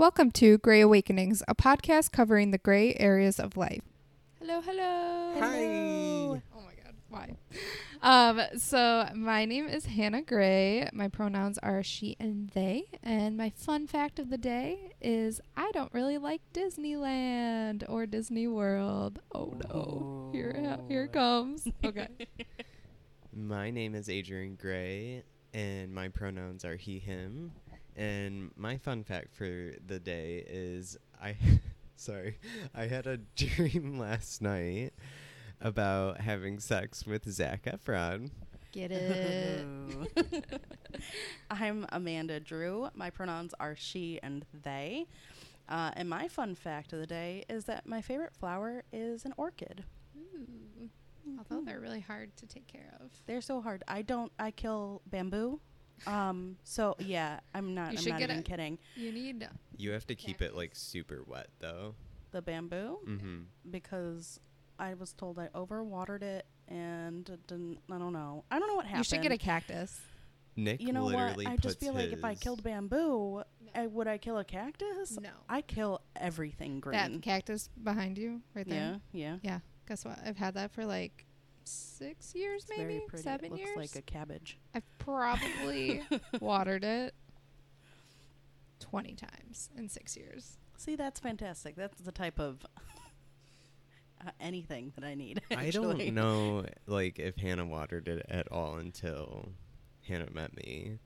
Welcome to Gray Awakenings, a podcast covering the gray areas of life. Hello, hello. Hi. Oh my god, why? Um, so my name is Hannah Gray. My pronouns are she and they, and my fun fact of the day is I don't really like Disneyland or Disney World. Oh no. Here it here it comes. Okay. My name is Adrian Gray, and my pronouns are he, him. And my fun fact for the day is I, sorry, I had a dream last night about having sex with Zac Efron. Get it. I'm Amanda Drew. My pronouns are she and they. Uh, and my fun fact of the day is that my favorite flower is an orchid. Ooh. Although they're really hard to take care of. They're so hard. I don't. I kill bamboo. Um. So yeah, I'm not. You I'm should not get even a- kidding. You need You have to keep it like super wet though. The bamboo Mm-hmm. because I was told I overwatered it and it didn't. I don't know. I don't know what happened. you should get a cactus. Nick You know what? literally I puts just feel like if I his- killed bamboo, I, would I kill a cactus? No. I kill everything green. That cactus behind you, right there. yeah, there. yeah. Yeah. Guess what? I've had that for like six years, It's very maybe pretty. seven it looks years. like a cabbage. I've probably watered it twenty times in six years. See, that's fantastic. That's the type of uh, anything that I need. I don't know, like if Hannah watered it at all until Hannah met me.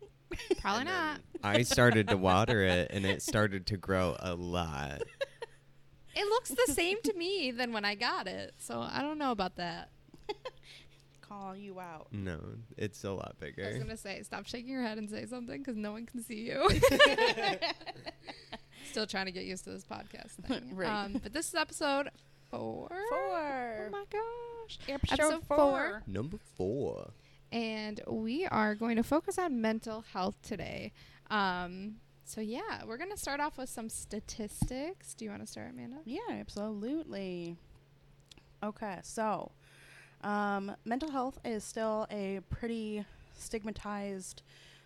Probably And not. I started to water it, and it started to grow a lot. It looks the same to me than when I got it, so I don't know about that. Call you out. No, it's a lot bigger. I was gonna say, stop shaking your head and say something because no one can see you. Still trying to get used to this podcast thing. Right. Um, but this is episode four. Oh Four. my gosh. Episode, Episode four. four. Number four. and we are going to focus on mental health today. Um, so yeah, we're gonna start off with some statistics. Do you want to start, Amanda? Yeah, absolutely. Okay, so um, mental health is still a pretty stigmatized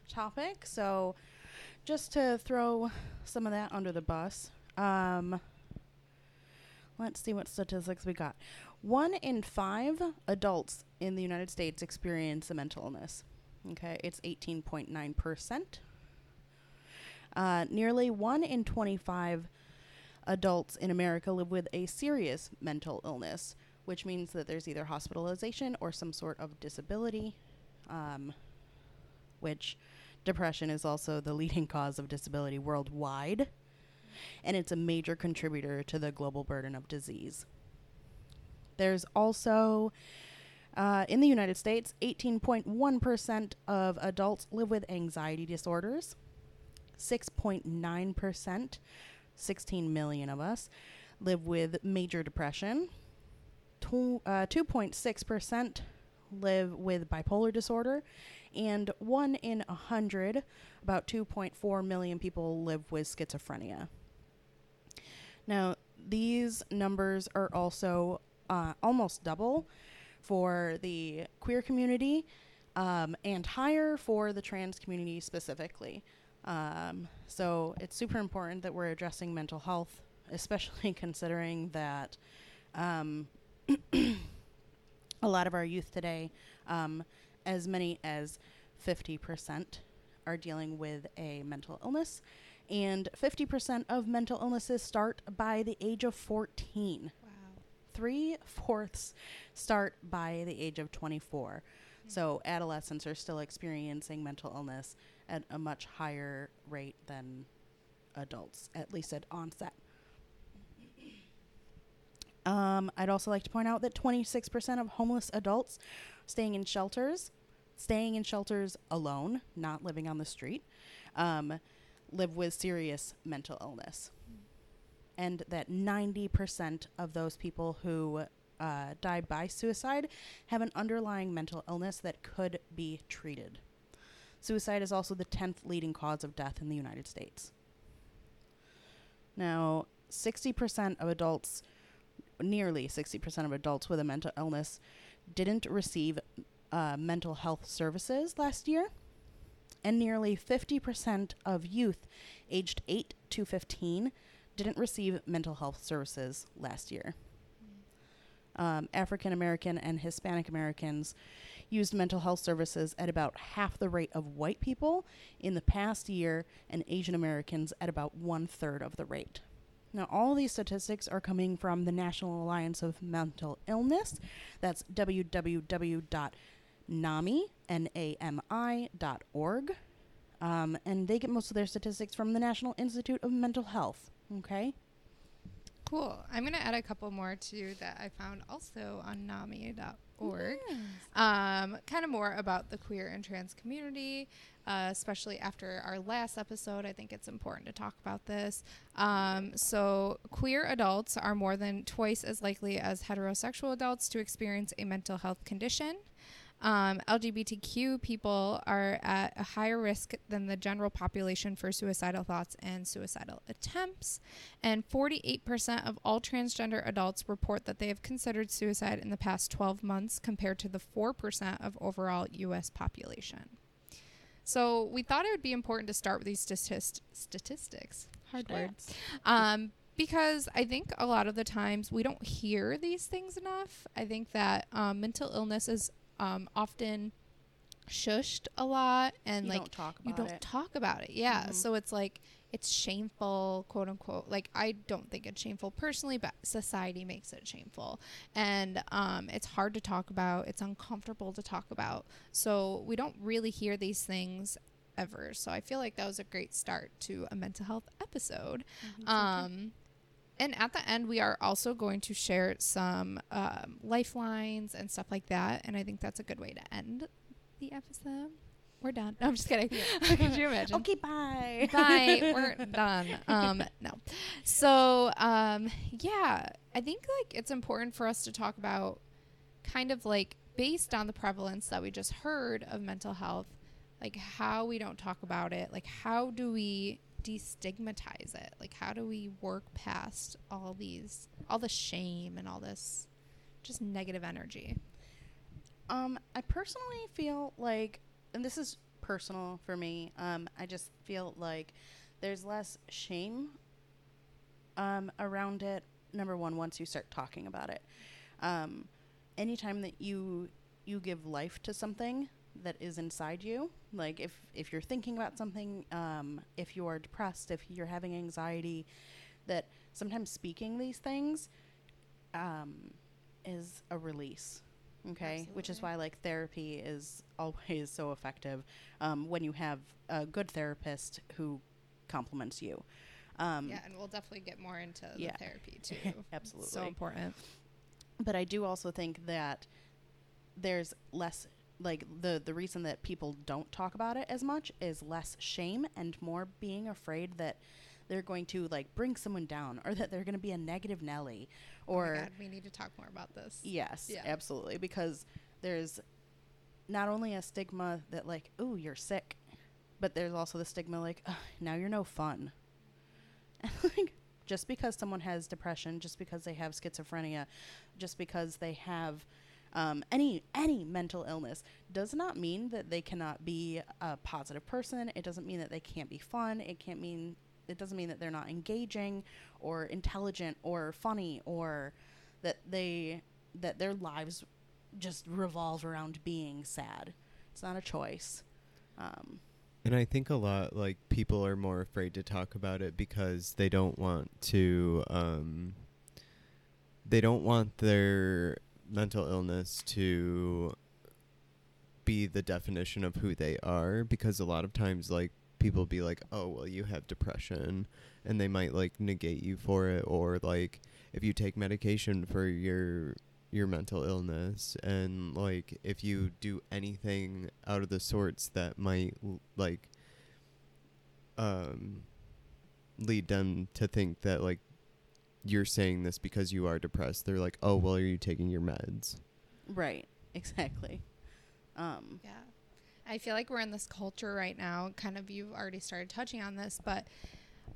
topic. So, just to throw some of that under the bus, um, let's see what statistics we got. One in five adults in the United States experience a mental illness. Okay, it's 18.9%. Uh, nearly one in 25 adults in America live with a serious mental illness, which means that there's either hospitalization or some sort of disability, um, which depression is also the leading cause of disability worldwide, and it's a major contributor to the global burden of disease. There's also, uh, in the United States, 18.1% of adults live with anxiety disorders. 6.9%, 16 million of us, live with major depression. Uh, 2.6% live with bipolar disorder. And 1 in 100, about 2.4 million people live with schizophrenia. Now, these numbers are also uh, almost double for the queer community um, and higher for the trans community specifically. Um, so it's super important that we're addressing mental health, especially considering that um, a lot of our youth today, um, as many as 50%, are dealing with a mental illness. And 50% of mental illnesses start by the age of 14 Wow. three fourths start by the age of 24. So adolescents are still experiencing mental illness at a much higher rate than adults, at least at onset. Um, I'd also like to point out that 26% of homeless adults staying in shelters, staying in shelters alone, not living on the street, um, live with serious mental illness and that 90% of those people who uh, die by suicide have an underlying mental illness that could be treated. Suicide is also the 10th leading cause of death in the United States. Now, 60% of adults, nearly 60% of adults with a mental illness, didn't receive uh, mental health services last year. and nearly 50% of youth aged 8 to 15 didn't receive mental health services last year. Um, African American and Hispanic Americans used mental health services at about half the rate of white people in the past year, and Asian Americans at about one third of the rate. Now, all these statistics are coming from the National Alliance of Mental Illness. That's www.nami, N-A-M-I, dot org. Um, and they get most of their statistics from the National Institute of Mental Health. Okay? Cool. I'm going to add a couple more too that I found also on NAMI.org. Um, kind of more about the queer and trans community, uh, especially after our last episode. I think it's important to talk about this. Um, so, queer adults are more than twice as likely as heterosexual adults to experience a mental health condition. Um, LGBTQ people are at a higher risk than the general population for suicidal thoughts and suicidal attempts. And 48% of all transgender adults report that they have considered suicide in the past 12 months, compared to the 4% of overall U.S. population. So we thought it would be important to start with these statist- statistics. Hard words. Um, because I think a lot of the times we don't hear these things enough. I think that um, mental illness is um, often shushed a lot and You like don't talk you about don't it. talk about it. Yeah. Mhm. So it's like it's shameful, quote unquote. Like I don't think it's shameful personally, but society makes it shameful. And um, it's hard to talk about. It's uncomfortable to talk about. So we don't really hear these things ever. So I feel like that was a great start to a mental health episode. Um, and at the end, we are also going to share some um, lifelines and stuff like that. And I think that's a good way to end the episode. We're done. No, I'm just kidding. Could you imagine? Okay, bye. Bye. We're done. Um, no. So, um, yeah, I think like it's important for us to talk about kind of like based on the prevalence that we just heard of mental health, like how we don't talk about it, like how do we destigmatize it? Like how do we work past all these all the shame and all this just negative energy? Um, I personally feel like, and this is personal for me. Um, I just feel like there's less shame um, around it. Number one, once you start talking about it, um, anytime that you you give life to something that is inside you, like if if you're thinking about something, um, if you are depressed, if you're having anxiety, that sometimes speaking these things um, is a release okay? Which is why like therapy is always so effective um, when you have a good therapist who compliments you. Um, yeah, and we'll definitely get more into the therapy too. absolutely. So important. but I do also think that there's less like the the reason that people don't talk about it as much is less shame and more being afraid that they're going to like bring someone down or that they're going to be a negative Nelly or oh my God, we need to talk more about this. Yes, Yeah. absolutely. Because there's not only a stigma that like, oh, you're sick, but there's also the stigma like, now you're no fun. And like, just because someone has depression, just because they have schizophrenia, just because they have um, any any mental illness, does not mean that they cannot be a positive person. It doesn't mean that they can't be fun. It can't mean it doesn't mean that they're not engaging or intelligent or funny or that they that their lives just revolve around being sad. It's not a choice. Um, And I think a lot like people are more afraid to talk about it because they don't want to um they don't want their mental illness to be the definition of who they are because a lot of times like people be like, "Oh, well you have depression." And they might like negate you for it or like if you take medication for your your mental illness and like if you do anything out of the sorts that might like um lead them to think that like you're saying this because you are depressed they're like oh well are you taking your meds right. Exactly. Um, Yeah. I feel like we're in this culture right now. Kind of, you've already started touching on this, but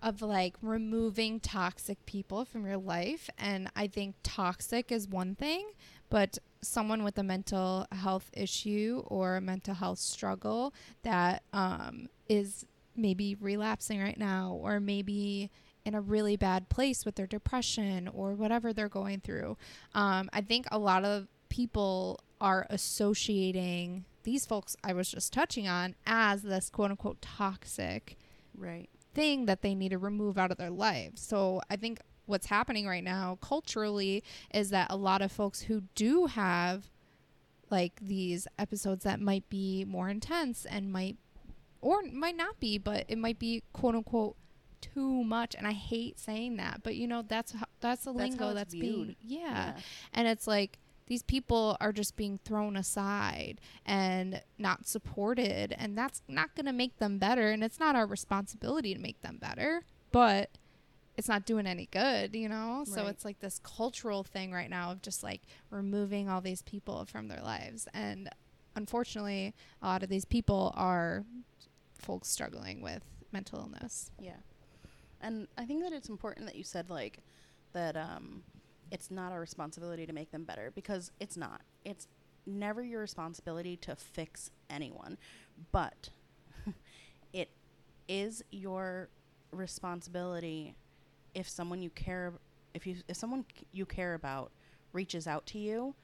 of like removing toxic people from your life. And I think toxic is one thing, but someone with a mental health issue or a mental health struggle that um, is maybe relapsing right now or maybe in a really bad place with their depression or whatever they're going through. Um, I think a lot of people are associating these folks I was just touching on as this quote unquote toxic Right. thing that they need to remove out of their lives. So I think what's happening right now culturally is that a lot of folks who do have like these episodes that might be more intense and might or might not be, but it might be quote unquote too much and I hate saying that, but you know that's how, that's the That's lingo that's being viewed. yeah. And it's like these people are just being thrown aside and not supported and that's not going to make them better and it's not our responsibility to make them better, but it's not doing any good, you know? So it's like this cultural thing right now of just like removing all these people from their lives and unfortunately a lot of these people are folks struggling with mental illness. Yeah. And I think that it's important that you said like that um it's not our responsibility to make them better because it's not. It's never your responsibility to fix anyone. But it is your responsibility if someone you care if you if someone c- you care about reaches out to you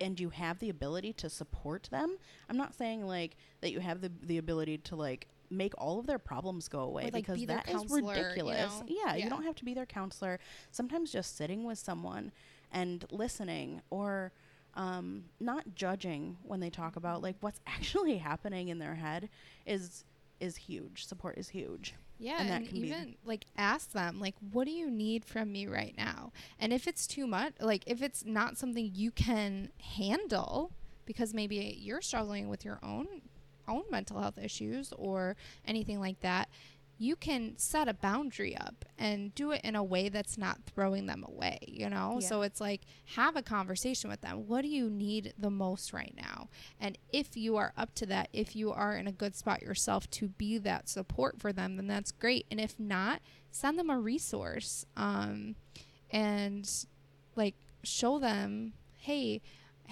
and you have the ability to support them. I'm not saying like that you have the the ability to like make all of their problems go away Or, like, because be that is counselor, you ridiculous. know? Yeah, Yeah. you don't have to be their counselor. Sometimes just sitting with someone and listening or um, not judging when they talk about like what's actually happening in their head is is huge. Support is huge. Yeah, And and, that can be- even like ask them like, what do you need from me right now? And if it's too much, like if it's not something you can handle, because maybe you're struggling with your own own mental health issues or anything like that, you can set a boundary up and do it in a way that's not throwing them away, you know? Yeah. So it's like have a conversation with them. What do you need the most right now? And if you are up to that, if you are in a good spot yourself to be that support for them, then that's great. And if not, send them a resource um, and like show them, hey,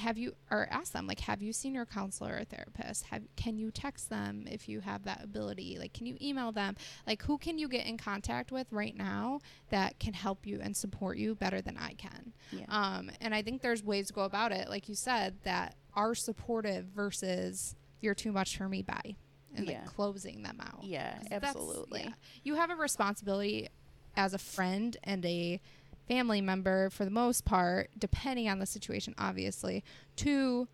have you or ask them like have you seen your counselor or therapist have can you text them if you have that ability like can you email them like who can you get in contact with right now that can help you and support you better than i can Yeah. um, and I think there's ways to go about it, like you said, that are supportive versus you're too much for me by and Yeah. like closing them out. yeah absolutely. yeah. You have a responsibility as a friend and a family member for the most part, depending on the situation, obviously, to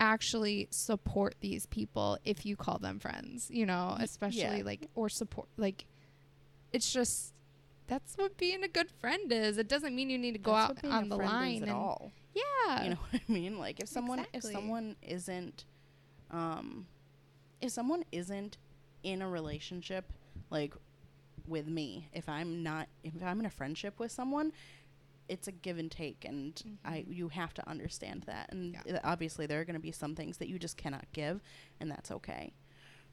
actually support these people if you call them friends, you know, especially yeah. like or support like it's just that's what being a good friend is. It doesn't mean you need to go That's out on the line at and all. yeah. You know what I mean? Like if someone if someone isn't um if someone isn't in a relationship like with me, if I'm not if I'm in a friendship with someone, it's a give and take and I Mhm. you have to understand that. And Yeah. obviously there are going to be some things that you just cannot give and that's okay.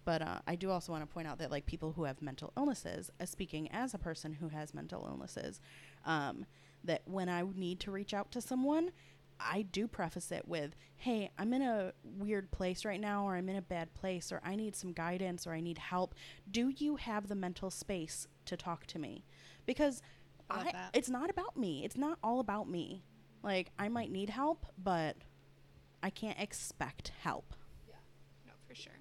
But uh, I do also want to point out that like people who have mental illnesses, uh, speaking as a person who has mental illnesses, um, that when I need to reach out to someone, I do preface it with, "Hey, I'm in a weird place right now, or I'm in a bad place, or I need some guidance, or I need help. Do you have the mental space to talk to me?" Because I I, it's not about me. It's not all about me. Like I might need help, but I can't expect help. Yeah, no, for sure.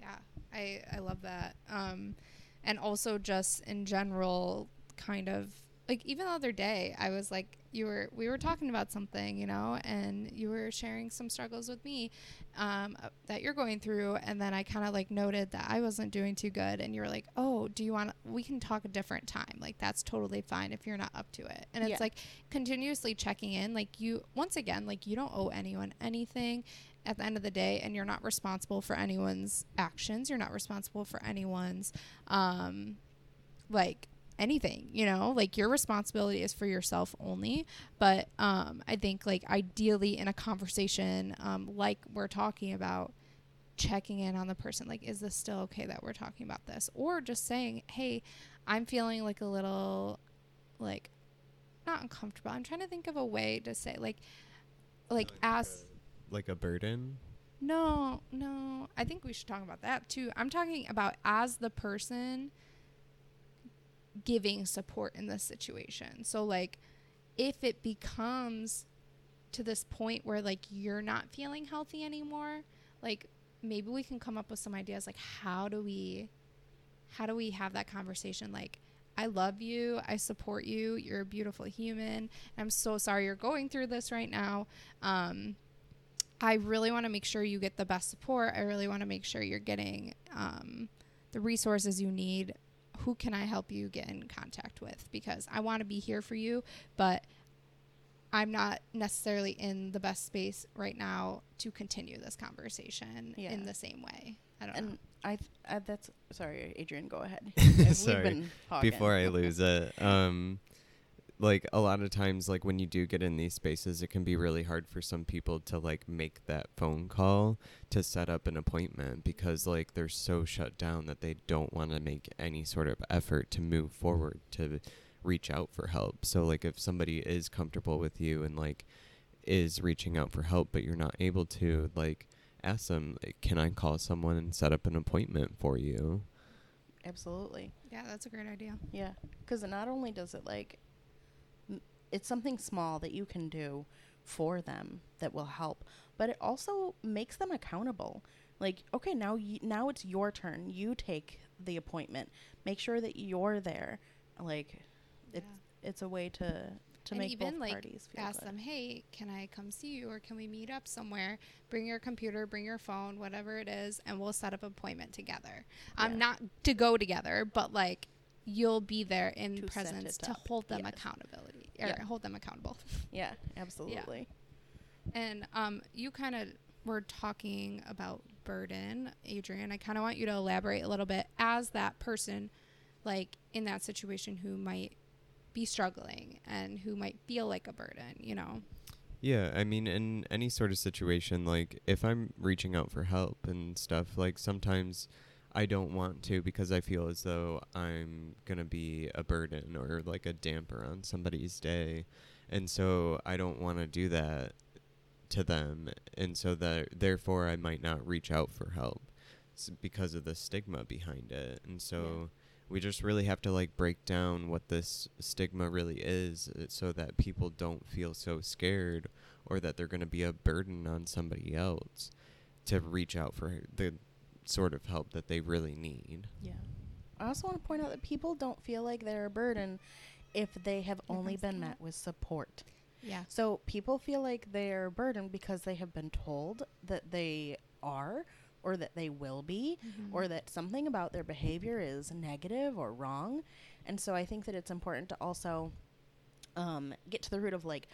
Yeah, I I love that. Um, and also just in general, kind of like even the other day, I was like, you were we were talking about something, you know, and you were sharing some struggles with me, um, uh, that you're going through, and then I kind of like noted that I wasn't doing too good, and you were like, oh, do you want? We can talk a different time. Like that's totally fine if you're not up to it. And it's Yeah. like continuously checking in. Like you, once again, like you don't owe anyone anything at the end of the day and you're not responsible for anyone's actions you're not responsible for anyone's um like anything you know? Like your responsibility is for yourself only. But um i think like ideally in a conversation um like we're talking about checking in on the person like is this still okay that we're talking about this? Or just saying hey i'm feeling like a little like not uncomfortable. I'm trying to think of a way to say like like ask like a burden. no no. I think we should talk about that too. I'm talking about as the person giving support in this situation so like if it becomes to this point where like you're not feeling healthy anymore like maybe we can come up with some ideas like how do we how do we have that conversation like I love you. I support you. You're a beautiful human. I'm so sorry you're going through this right now. Um, I really want to make sure you get the best support. I really want to make sure you're getting um, the resources you need. Who can I help you get in contact with? Because I want to be here for you, but I'm not necessarily in the best space right now to continue this conversation Yeah. in the same way. I don't know. And I, th- I that's sorry, Adrian. Go ahead. We've Sorry. been before I lose it. Um, like a lot of times, like when you do get in these spaces, it can be really hard for some people to like make that phone call to set up an appointment because like they're so shut down that they don't want to make any sort of effort to move forward to reach out for help. So like if somebody is comfortable with you and like is reaching out for help but you're not able to like ask them like, can I call someone and set up an appointment for you? Absolutely. yeah, that's a great idea. Yeah, because not only does it like, m- it's something small that you can do for them that will help, but it also makes them accountable. Like, okay, now y- now it's your turn. You take the appointment. Make sure that you're there. Like, it's it's a way to to and make even both like parties feel ask good. them, hey, can I come see you or can we meet up somewhere? Bring your computer, bring your phone, whatever it is, and we'll set up an appointment together. Um, Yeah. not to go together, but like you'll be there in To presence to up. hold them Yes. accountability or Yeah. hold them accountable. Yeah, absolutely. Yeah. And um, you kind of were talking about burden, Adrian. I kind of want you to elaborate a little bit as that person, like in that situation, who might be struggling and who might feel like a burden. You know. Yeah, I mean, in any sort of situation, like if I'm reaching out for help and stuff, like sometimes I don't want to because I feel as though I'm going to be a burden or like a damper on somebody's day. And so I don't want to do that to them. And so that therefore I might not reach out for help s- because of the stigma behind it. And so we just really have to like break down what this stigma really is uh, so that people don't feel so scared or that they're going to be a burden on somebody else to reach out for the sort of help that they really need. Yeah. I also want to point out that people don't feel like they're a burden if they have Here only been met with support. Yeah. So people feel like they're a burden because they have been told that they are or that they will be Mm-hmm. or that something about their behavior is negative or wrong. And so I think that it's important to also um, get to the root of like,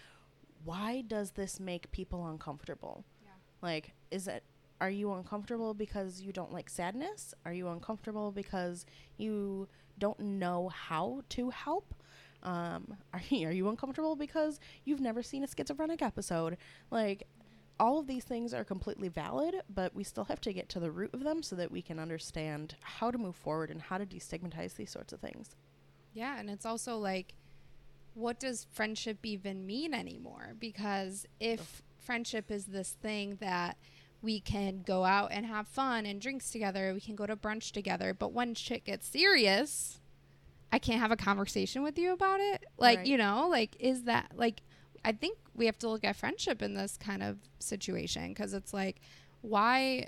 why does this make people uncomfortable? Yeah. Like, is it, are you uncomfortable because you don't like sadness? Are you uncomfortable because you don't know how to help? Um, are, you, are you uncomfortable because you've never seen a schizophrenic episode? Like, all of these things are completely valid, but we still have to get to the root of them so that we can understand how to move forward and how to destigmatize these sorts of things. Yeah, and it's also like, what does friendship even mean anymore? Because if friendship is this thing that we can go out and have fun and drinks together, we can go to brunch together, but when shit gets serious, I can't have a conversation with you about it. Like, Right. you know, like, is that like, I think we have to look at friendship in this kind of situation because it's like, why?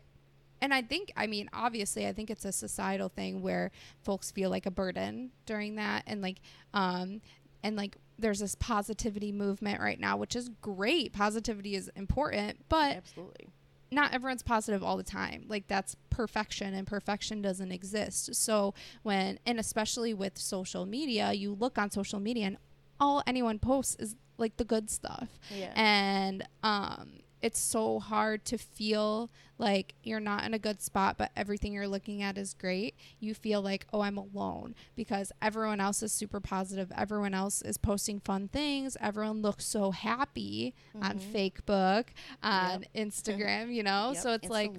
And I think, I mean, obviously, I think it's a societal thing where folks feel like a burden during that. And like, um, and like, there's this positivity movement right now, which is great. Positivity is important, but Absolutely. Not everyone's positive all the time. Like that's perfection and perfection doesn't exist. So when and especially with social media, you look on social media and all anyone posts is like the good stuff. Yeah. And um it's so hard to feel like you're not in a good spot, but everything you're looking at is great. You feel like, oh, I'm alone because everyone else is super positive. Everyone else is posting fun things. Everyone looks so happy on Mhm. Facebook, on Instagram, you know? Yep, So it's a like,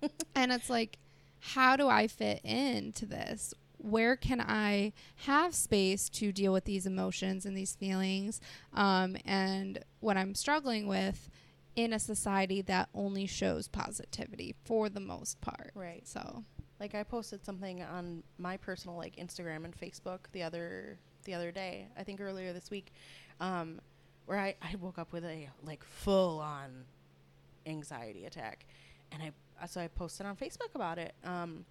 and it's like, how do I fit into this? Where can I have space to deal with these emotions and these feelings? Um, and what I'm struggling with in a society that only shows positivity for the most part. Right. So, Like I posted something on my personal like Instagram and Facebook the other the other day, I think earlier this week, um, where I, I woke up with a like full on anxiety attack, and I uh, so I posted on Facebook about it. Um,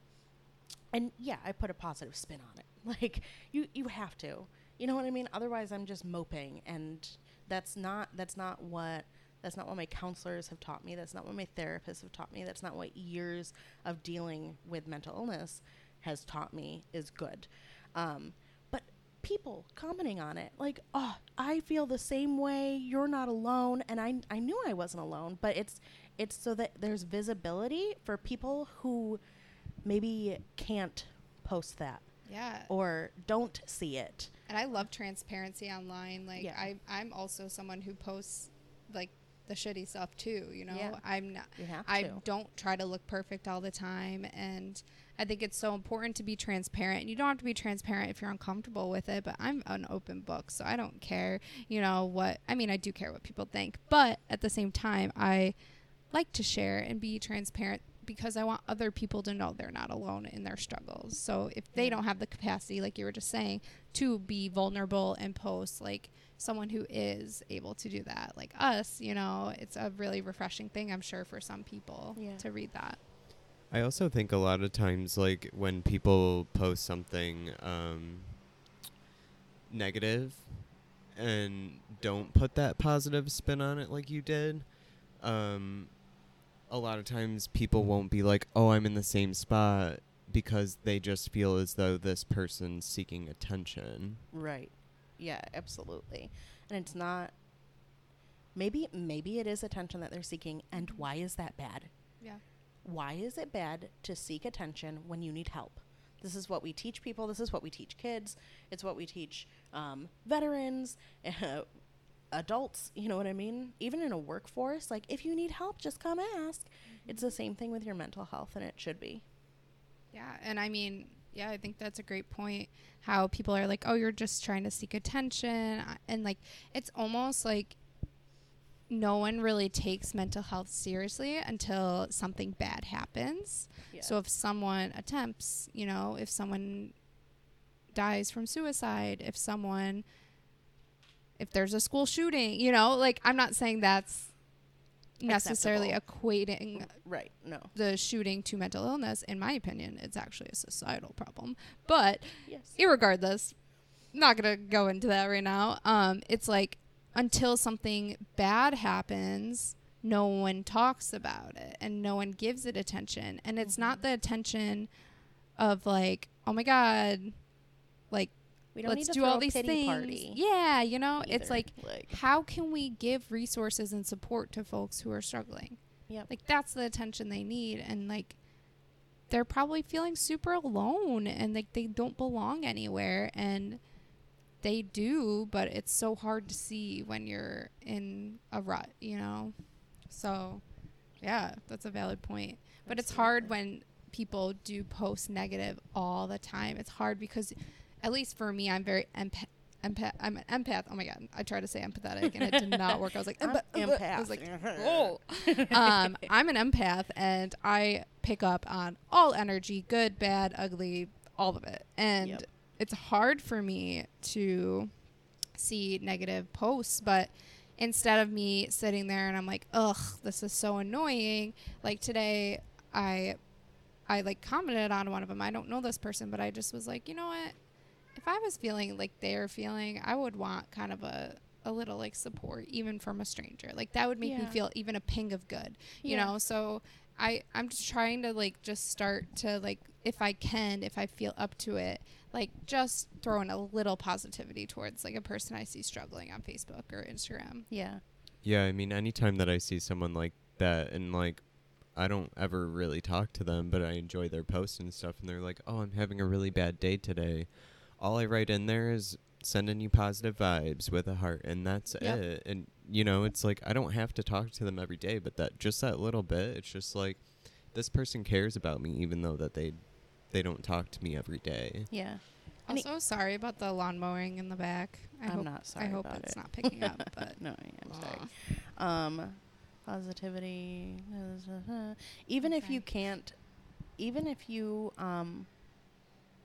and yeah, I put a positive spin on it. Like you you have to, you know what I mean. Otherwise, I'm just moping, and that's not that's not what that's not what my counselors have taught me. That's not what my therapists have taught me. That's not what years of dealing with mental illness has taught me is good. Um, but people commenting on it, like, oh, I feel the same way. You're not alone, and I I knew I wasn't alone. But it's it's so that there's visibility for people who maybe can't post that yeah. or don't see it. And I love transparency online. Like Yeah. I I'm also someone who posts like the shitty stuff too, you know. Yeah. I'm not I to. don't try to look perfect all the time and I think it's so important to be transparent. And you don't have to be transparent if you're uncomfortable with it, but I'm an open book, so I don't care, you know, what I mean, I do care what people think, but at the same time, I like to share and be transparent because I want other people to know they're not alone in their struggles. So if they don't have the capacity like you were just saying to be vulnerable and post like someone who is able to do that like us, you know, it's a really refreshing thing I'm sure for some people Yeah. to read that. I also think a lot of times, like when people post something um, negative and don't put that positive spin on it, like you did, um, a lot of times people won't be like, "Oh, I'm in the same spot," because they just feel as though this person's seeking attention. Right. Yeah, absolutely. And it's not maybe maybe it is attention that they're seeking and why is that bad? Yeah. Why is it bad to seek attention when you need help? This is what we teach people. This is what we teach kids. It's what we teach um, veterans, adults. You know what I mean? Even in a workforce, like if you need help, just come ask. It's the same thing with your mental health, and it should be. Yeah, and I mean, yeah, I think that's a great point. How people are like, "Oh, you're just trying to seek attention," uh, and like, it's almost like no one really takes mental health seriously until something bad happens. Yeah. So if someone attempts, you know, if someone dies from suicide, if someone if there's a school shooting, you know, like I'm not saying that's necessarily equating right. No. the shooting to mental illness. In my opinion, it's actually a societal problem. But Yes. irregardless, not gonna go into that right now. Um, it's like until something bad happens, no one talks about it and no one gives it attention. And it's not Mhm. the attention of like, oh my god, like We don't let's need to do all these things. party. Yeah, you know, it's like like how can we give resources and support to folks who are struggling? Yeah. Like that's the attention they need and like they're probably feeling super alone and like they don't belong anywhere and they do, but it's so hard to see when you're in a rut, you know? So yeah, that's a valid point. But it's hard when people do post negative all the time. It's hard because at least for me I'm very empath empath I'm an empath. Oh my god. I tried to say empathetic and it did not work. I was like I'm "Empath, empath." I was like, "Oh." um, I'm an empath and I pick up on all energy, good, bad, ugly, all of it. And Yep. it's hard for me to see negative posts, but instead of me sitting there and I'm like, ugh, this is so annoying. Like today, I, I like commented on one of them. I don't know this person, but I just was like, you know what? If I was feeling like they're feeling, I would want kind of a a little like support even from a stranger. Like that would make me feel even a ping of good you Yeah. know so i i'm just trying to like just start to like if i can if i feel up to it like just throw in a little positivity towards like a person i see struggling on facebook or instagram Yeah. Yeah, I mean, anytime that I see someone like that, and like, I don't ever really talk to them, but I enjoy their posts and stuff, and they're like, "Oh, I'm having a really bad day today." All I write in there is sending you positive vibes with a heart, and that's Yep. it. And you know, it's like I don't have to talk to them every day, but that just that little bit, it's just like this person cares about me, even though that they they don't talk to me every day. Yeah. And it- Also, sorry about the lawn mowing in the back. I I'm hope, not sorry I hope about it's it. not picking up, but no, I am sorry. Um positivity even if you can't even if you um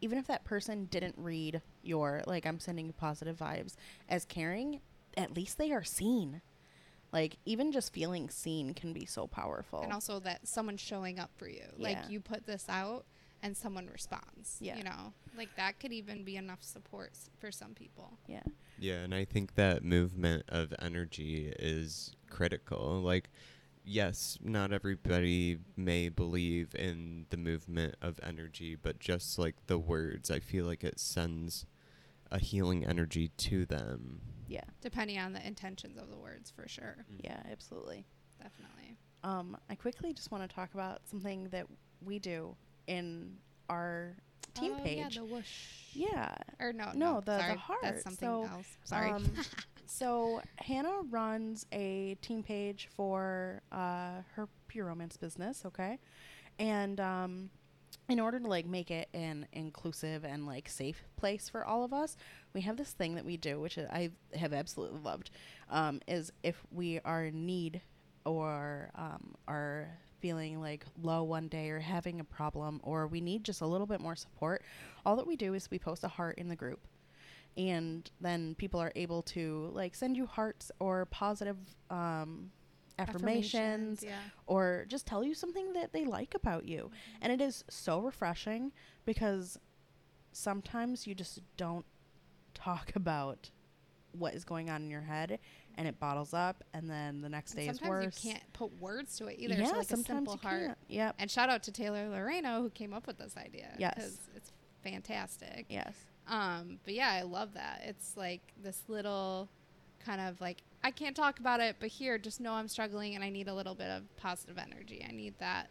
even if that person didn't read your like i'm sending you positive vibes as caring at least they are seen like even just feeling seen can be so powerful and also that someone's showing up for you. Yeah. Like you put this out and someone responds. Yeah. You know, like that could even be enough support s- for some people. yeah Yeah, and I think that movement of energy is critical. Like, yes, not everybody may believe in the movement of energy, but just like the words, I feel like it sends a healing energy to them. yeah Depending on the intentions of the words, for sure. yeah absolutely Definitely. um i quickly just want to talk about something that we do in our team oh, page Yeah, the whoosh. yeah Or no, No, no, the- the sorry, heart. That's something So, else. Sorry. Um, so Hannah runs a team page for uh, her pure romance business, okay? And um, in order to like make it an inclusive and like safe place for all of us, we have this thing that we do, which I have absolutely loved, um, is if we are in need or um, are feeling like low one day or having a problem or we need just a little bit more support, all that we do is we post a heart in the group and then people are able to like send you hearts or positive um, affirmations, Yeah. or just tell you something that they like about you and it is so refreshing because sometimes you just don't talk about what is going on in your head and it bottles up and then the next And day is sometimes worse you can't put words to it either. yeah so like a sometimes simple you heart. can't yep And shout out to Taylor Loreno who came up with this idea. Yes. Because it's fantastic. yes Um, but yeah, I love that. It's like this little kind of like I can't talk about it, but here, just know I'm struggling and I need a little bit of positive energy. I need that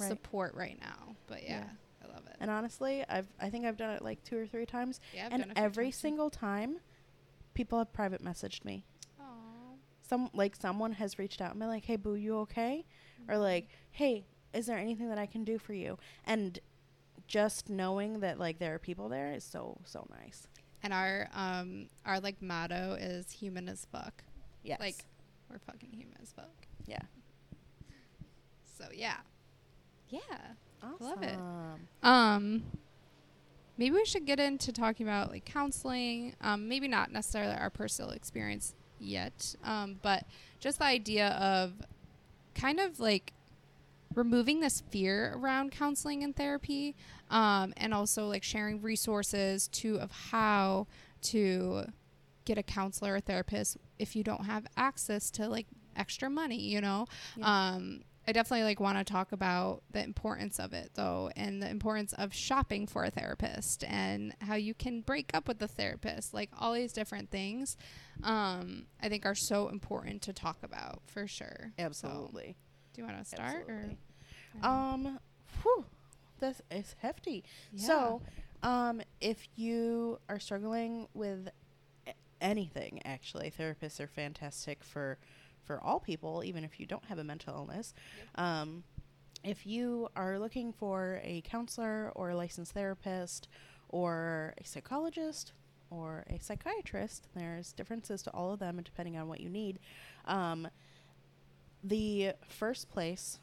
Right. support right now. But yeah, Yeah. I love it. and honestly i've i think i've done it like two or three times yeah, I've and done every too. single time people have private messaged me some like someone has reached out and been like, "Hey, boo, you okay?" Or like, "Hey, is there anything that I can do for you?" And just knowing that like there are people there is so so nice. And our um our like motto is human as fuck. Yes. Like we're fucking human as fuck. yeah. So yeah. Yeah. Awesome. Love it. Um, maybe we should get into talking about like counseling. Um, maybe not necessarily our personal experience yet, um, but just the idea of kind of like removing this fear around counseling and therapy, um, and also like sharing resources to of how to get a counselor or therapist if you don't have access to like extra money, you know. Yeah. Um, I definitely like want to talk about the importance of it though, and the importance of shopping for a therapist, and how you can break up with the therapist. Like all these different things, um, I think are so important to talk about for sure. So, Absolutely. Do you want to start Absolutely. or? Um, whew, this is hefty. So, um, if you are struggling with anything, actually, therapists are fantastic for for all people, even if you don't have a mental illness. Um, if you are looking for a counselor or a licensed therapist or a psychologist or a psychiatrist, there's differences to all of them depending on what you need. Um, the first place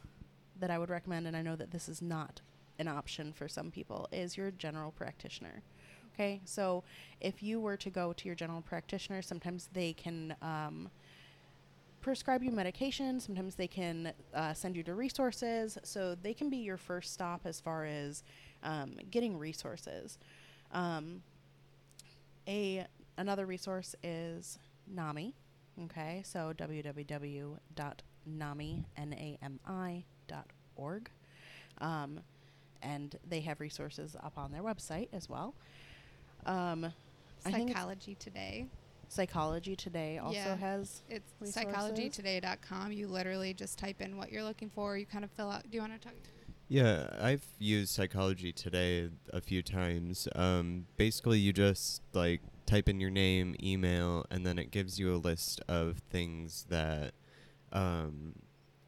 that I would recommend, and I know that this is not an option for some people, is your general practitioner. Okay, so if you were to go to your general practitioner, sometimes they can um, prescribe you medication, sometimes they can uh, send you to resources, so they can be your first stop as far as um, getting resources. Um, a another resource is NAMI. Okay, so www.nami.org. Um, and they have resources up on their website as well. Um, I think it's- Psychology Today. Psychology Today also Yeah. has. It's Resources? psychologytoday.com. You literally just type in what you're looking for. You kind of fill out. Do you want to talk? Yeah, I've used psychology today a few times. Um, basically, you just like type in your name, email, and then it gives you a list of things that um,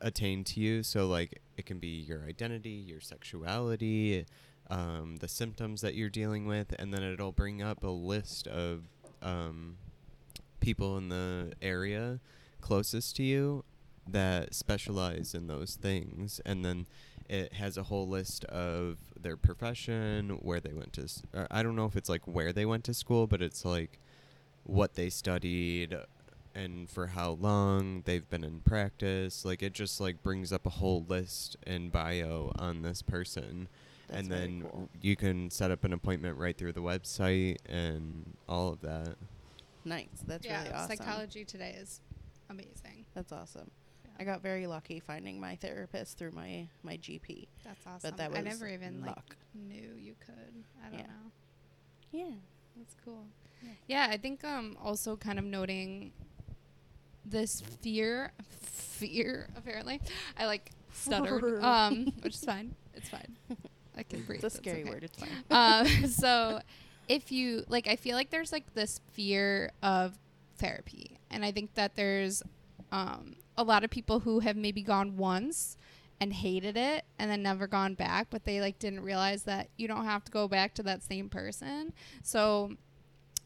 attain to you. So, like, it can be your identity, your sexuality, um, the symptoms that you're dealing with, and then it'll bring up a list of um, people in the area closest to you that specialize in those things, and then it has a whole list of their profession, where they went to. S- or I don't know if it's like where they went to school, but it's like what they studied and for how long they've been in practice. Like it just like brings up a whole list and bio on this person. That's and then cool. you can set up an appointment right through the website and all of that. Nice. That's yeah, really awesome. psychology today is amazing. That's awesome. Yeah. I got very lucky finding my therapist through my my GP. That's awesome. But that was I never even like luck. knew you could. I don't Yeah. know. Yeah. That's cool. Yeah. Yeah, I think um also kind of noting this fear fear apparently. I like stuttered. um which is fine. It's fine. I can breathe. It's a scary okay. word. It's fine. um so if you like I feel like there's like this fear of therapy. And I think that there's um a lot of people who have maybe gone once and hated it and then never gone back, but they like didn't realize that you don't have to go back to that same person. So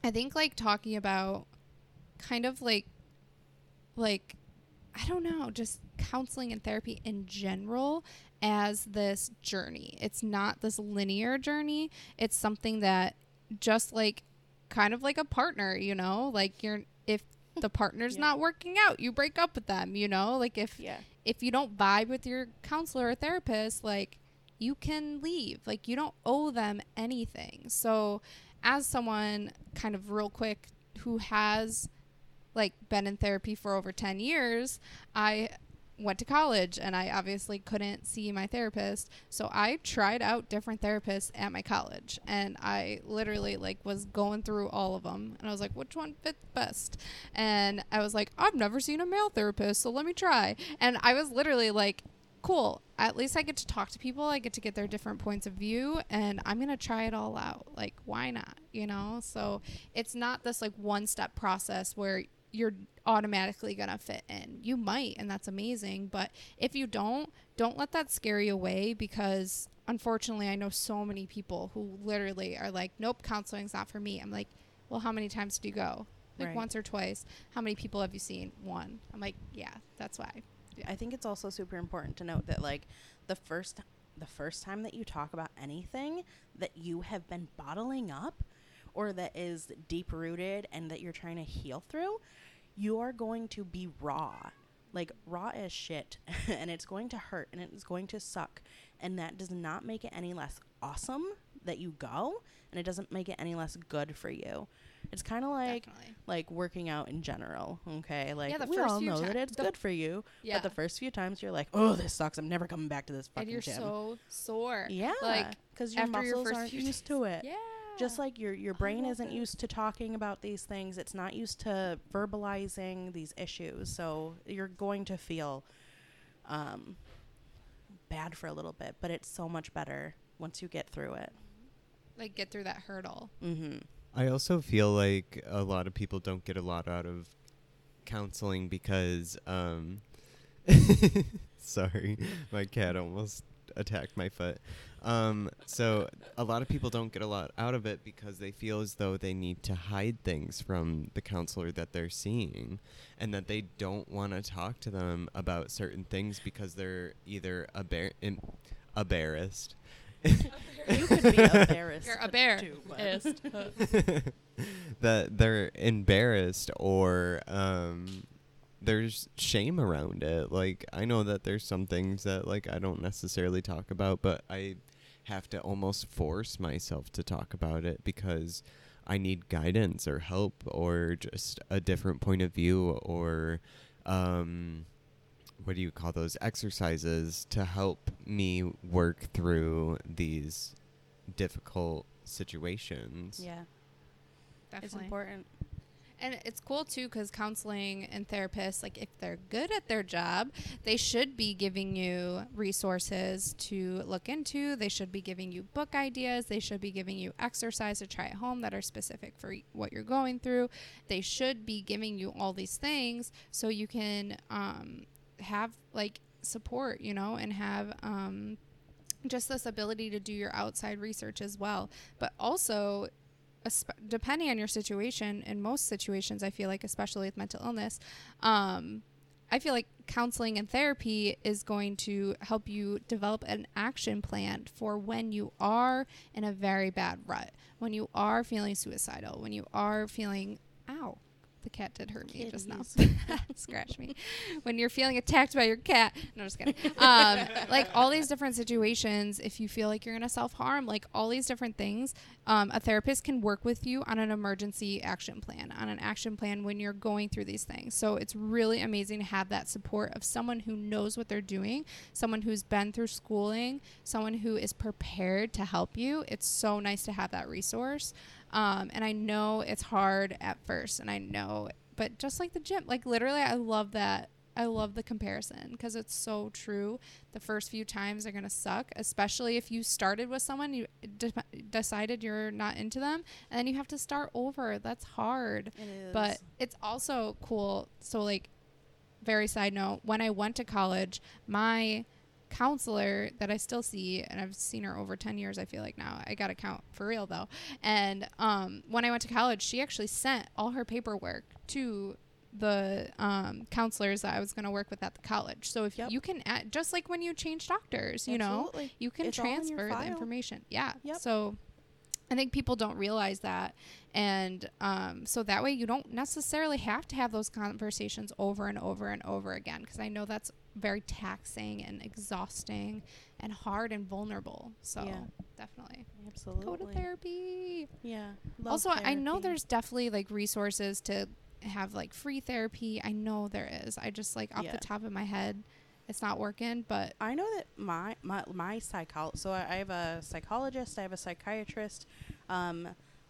I think like talking about kind of like like I don't know, just counseling and therapy in general as this journey. It's not this linear journey. It's something that just like kind of like a partner, you know? Like you're if the partner's Yeah. not working out, you break up with them, you know? Like if Yeah. if you don't vibe with your counselor or therapist, like you can leave. Like you don't owe them anything. So, as someone kind of real quick who has like been in therapy for over 10 years, I went to college and I obviously couldn't see my therapist. So I tried out different therapists at my college and I literally like was going through all of them and I was like which one fits best? And I was like I've never seen a male therapist, so let me try. And I was literally like cool. At least I get to talk to people. I get to get their different points of view and I'm going to try it all out. Like why not, you know? So it's not this like one step process where you're automatically going to fit in. You might, and that's amazing. But if you don't, don't let that scare you away because unfortunately, I know so many people who literally are like, nope, counseling's not for me. I'm like, well, how many times do you go? Like Right. once or twice. How many people have you seen? One. I'm like, yeah, that's why. I think it's also super important to note that like the first the first time that you talk about anything that you have been bottling up or that is deep rooted and that you're trying to heal through, you are going to be raw. Like raw as shit and it's going to hurt and it's going to suck and that does not make it any less awesome that you go and it doesn't make it any less good for you. It's kind of like Definitely. like working out in general. Okay, like the we all know ti- that it's good for you, Yeah. but the first few times you're like, oh, this sucks. I'm never coming back to this fucking and you're gym. so sore. yeah, like, because your your muscles first aren't used days. to it. Yeah. Just like your your brain isn't it. used to talking about these things, it's not used to verbalizing these issues. So you're going to feel um, bad for a little bit, but it's so much better once you get through it. like get through that hurdle. Mm-hmm. I also feel like a lot of people don't get a lot out of counseling because um sorry, my cat almost attacked my foot. Um so a lot of people don't get a lot out of it because they feel as though they need to hide things from the counselor that they're seeing and that they don't want to talk to them about certain things because they're either abar- em- embarrassed You could be embarrassed. You're a bear. too, that they're embarrassed or um there's shame around it like i know that there's some things that like i don't necessarily talk about but i have to almost force myself to talk about it because i need guidance or help or just a different point of view or um what do you call those exercises to help me work through these difficult situations yeah, it's Definitely. important. And it's cool too because counseling and therapists, like if they're good at their job, they should be giving you resources to look into. They should be giving you book ideas. They should be giving you exercise to try at home that are specific for what you're going through. They should be giving you all these things so you can um, have like support, you know, and have um, just this ability to do your outside research as well. But also, depending on your situation, in most situations, I feel like, especially with mental illness, um, I feel like counseling and therapy is going to help you develop an action plan for when you are in a very bad rut, when you are feeling suicidal, when you are feeling, ow, the cat did hurt me just now. Scratch me. When you're feeling attacked by your cat. No, just kidding. Um, like all these different situations, if you feel like you're going to self harm, like all these different things, um, a therapist can work with you on an emergency action plan, on an action plan when you're going through these things. So it's really amazing to have that support of someone who knows what they're doing, someone who's been through schooling, someone who is prepared to help you. It's so nice to have that resource. Um, and I know it's hard at first, and I know, but just like the gym, like literally, I love that. I love the comparison because it's so true. The first few times are going to suck, especially if you started with someone, you de- decided you're not into them, and then you have to start over. That's hard. It. But it's also cool. So, like, very side note, when I went to college, my counselor that I still see, and I've seen her over 10 years, I feel like now. I got to count for real, though. And um, when I went to college, she actually sent all her paperwork to the um, counselors that I was going to work with at the college. So if Yep. you can, add, just like when you change doctors, you know, you can It's transfer the information. Yeah. Yep. So I think people don't realize that. And um, so that way you don't necessarily have to have those conversations over and over and over again because I know that's very taxing and exhausting and hard and vulnerable. So Yeah. definitely Absolutely. go to therapy. Yeah. Also, I know there's definitely like resources to have like free therapy. I know there is. I just like off Yeah. the top of my head, it's not working, but I know that my my my psychol so I I have a psychologist, I have a psychiatrist um,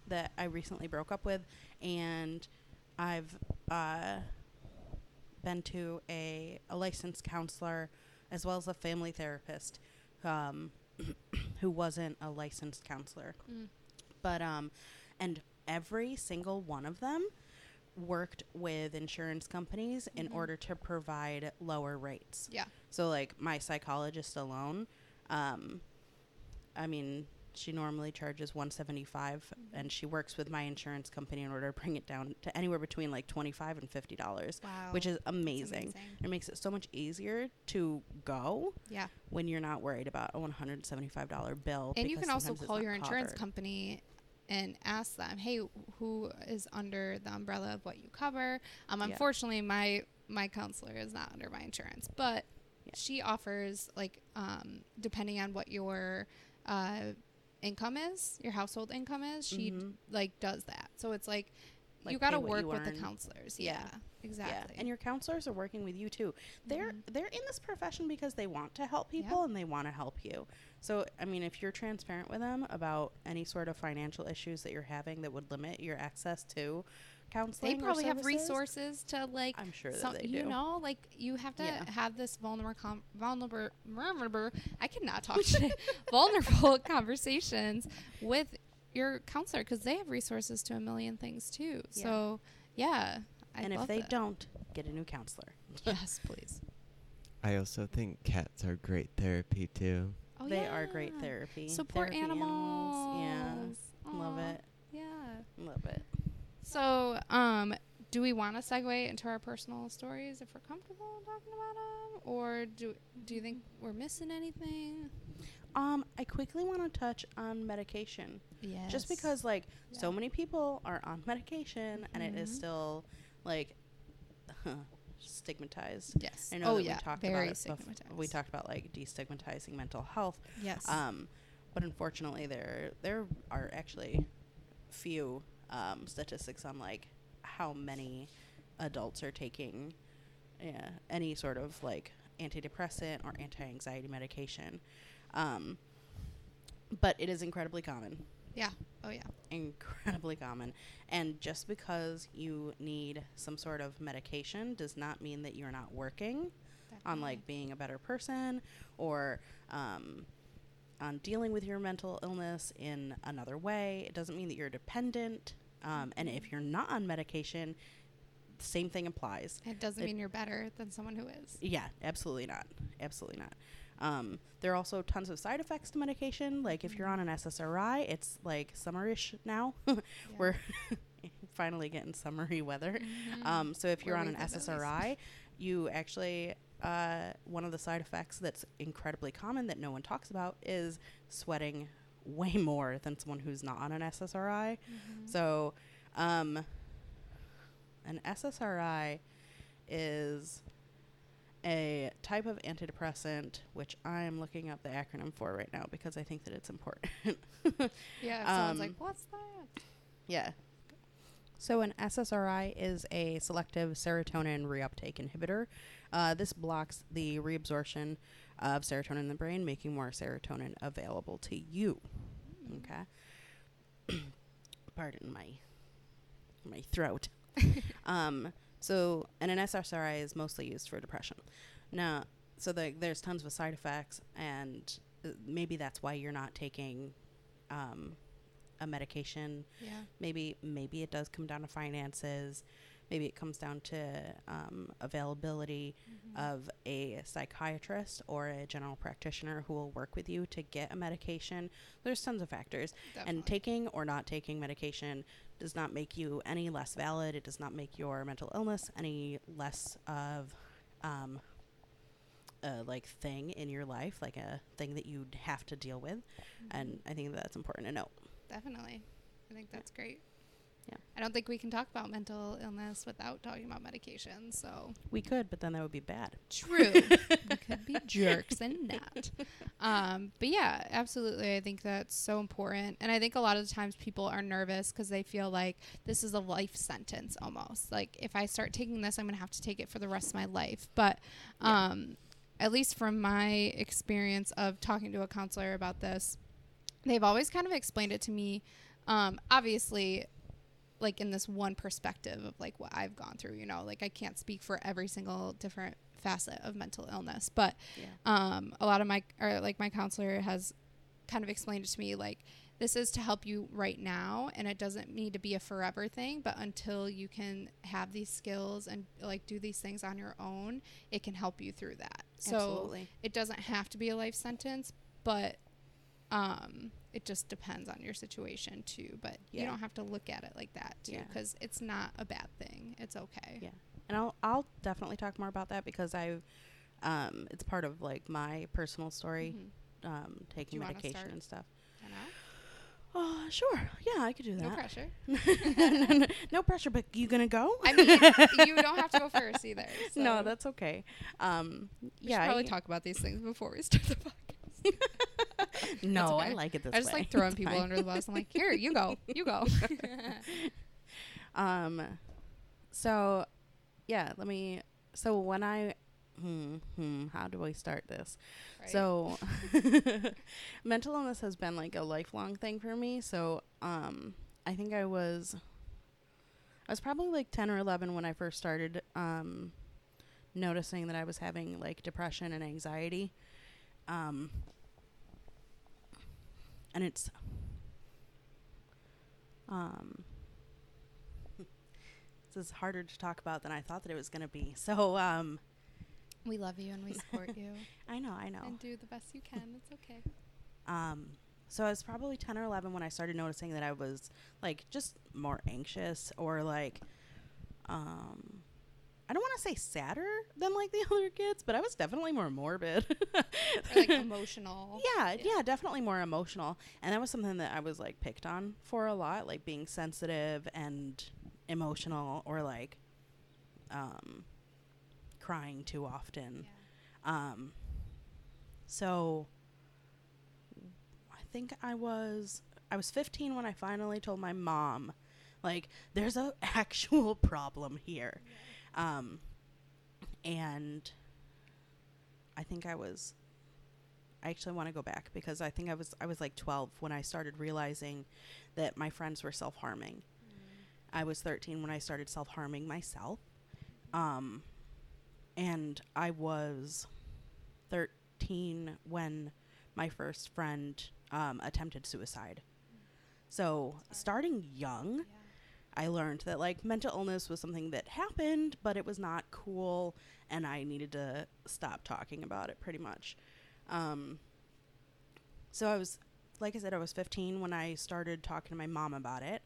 that I recently broke up with, and I've uh, been to a a licensed counselor as well as a family therapist um, who wasn't a licensed counselor, Mm. but um, and every single one of them worked with insurance companies in Mhm. order to provide lower rates. yeah. So like my psychologist alone, um, I mean, she normally charges 175 Mm-hmm. and she works with my insurance company in order to bring it down to anywhere between like 25 and 50 dollars, Wow. which is That's amazing. It makes it so much easier to go Yeah. when you're not worried about a $175 bill. And you can also call your insurance covered. company and ask them, "Hey, who is under the umbrella of what you cover?" Um, Yeah. unfortunately, my my counselor is not under my insurance, but Yeah. she offers like um, depending on what your uh, income is, your household income is, she Mhm. like does that. So it's like, Like, you got to work with the counselors. Yeah. Yeah, exactly. Yeah, and your counselors are working with you too. They're Mhm. they're in this profession because they want to help people and they want to help you. So, I mean, if you're transparent with them about any sort of financial issues that you're having that would limit your access to counseling, they or probably have resources to like I'm sure that some, they you know like you have to Yeah. have this vulnerable com- vulnerable vulnerable I cannot talk today vulnerable conversations with your counselor because they have resources to a million things too Yeah. so yeah I and if they that. don't, get a new counselor. yes please I also think cats are great therapy too. oh, they are great therapy. support Therapy animals, Yeah, love it. yeah Love it. So um do we want to segue into our personal stories if we're comfortable talking about them or do do you think we're missing anything Um, I quickly want to touch on medication. yes just because like so many people are on medication and it is Mhm. still like stigmatized. Yes. I know oh that yeah. we talked very about it bef- stigmatized. we talked about like destigmatizing mental health. Yes. Um, but unfortunately, there there are actually few um, statistics on like how many adults are taking yeah, any sort of like antidepressant or anti-anxiety medication. Um, but it is incredibly common. Yeah. Oh yeah. incredibly common. And just because you need some sort of medication does not mean that you're not working on like being a better person or um, on dealing with your mental illness in another way. It doesn't mean that you're dependent. Um, and if you're not on medication, same thing applies. It doesn't it- mean you're better than someone who is. Yeah, absolutely not. Absolutely not. Um, there are also tons of side effects to medication. Like if you're on an SSRI, it's like summerish now. We're finally getting summery weather. Mhm. Um, so if you're Where on an live, at least. SSRI, you actually uh, one of the side effects that's incredibly common that no one talks about is sweating way more than someone who's not on an SSRI. Mhm. So, um, an SSRI is a type of antidepressant, which I'm looking up the acronym for right now because I think that it's important. yeah. Someone's um, like, "What's that?" yeah. So, an SSRI is a selective serotonin reuptake inhibitor. Uh, this blocks the reabsorption of serotonin in the brain, making more serotonin available to you. Okay. Pardon my my throat. um, so, and an SSRI is mostly used for depression. Now, so the, there's tons of side effects, and uh, maybe that's why you're not taking um, a medication. Yeah. Maybe maybe it does come down to finances. Maybe it comes down to um, availability Mhm. of a psychiatrist or a general practitioner who will work with you to get a medication. There's tons of factors. Definitely. And taking or not taking medication does not make you any less valid. It does not make your mental illness any less of um, a like thing in your life, like a thing that you have to deal with. And I think that's important to note. Definitely. I think that's great. Yeah. I don't think we can talk about mental illness without talking about medication. So We could, but then that would be bad. true. we could be jerks and not. Um, but yeah, absolutely. I think that's so important. And I think a lot of the times people are nervous because they feel like this is a life sentence almost. Like if I start taking this, I'm going to have to take it for the rest of my life. But Yeah. um, at least from my experience of talking to a counselor about this, they've always kind of explained it to me. Um, obviously, like in this one perspective of like what I've gone through, you know, like I can't speak for every single different facet of mental illness, but Yeah. um, a lot of my or like my counselor has kind of explained it to me like this is to help you right now and it doesn't need to be a forever thing but until you can have these skills and like do these things on your own it can help you through that so Absolutely. it doesn't have to be a life sentence but um it just depends on your situation too but you don't have to look at it like that too Yeah. because it's not a bad thing it's okay Yeah. And I'll I'll definitely talk more about that because I um it's part of like my personal story Mhm. um taking medication and stuff. I know. Oh, sure. Yeah, I could do that. no pressure no pressure, but you going to go? I mean, you don't have to go first either. no, that's okay. Um we should probably I- talk about these things before we start the podcast. no, I okay. like it this way. I just way. like throwing It's people fine. under the bus. I'm like, here, you go, you go. Um, so yeah, let me. So when I, hmm, hmm, how do I start this? Right. So, mental illness has been like a lifelong thing for me. So, um, I think I was, I was probably like ten or eleven when I first started, um, noticing that I was having like depression and anxiety. Um, and it's, um, this is harder to talk about than I thought that it was going to be. So, um, we love you and we support you I know, I know. and do the best you can. It's okay. Um, so I was probably 10 or 11 when I started noticing that I was like just more anxious or like, um, I don't want to say sadder than like the other kids, but I was definitely more morbid. Like emotional. yeah, Yeah. yeah, definitely more emotional. And that was something that I was like picked on for a lot, like being sensitive and emotional or like um crying too often. Yeah. Um, so I think I was I was 15 when I finally told my mom, like, there's a actual problem here. Um, and I think I was I actually want to go back because I think I was I was like 12 when I started realizing that my friends were self-harming. I was 13 when I started self-harming myself. Um and I was 13 when my first friend um, attempted suicide. So, starting young, I learned that like mental illness was something that happened, but it was not cool, and I needed to stop talking about it pretty much. Um, so I was, like I said, I was 15 when I started talking to my mom about it,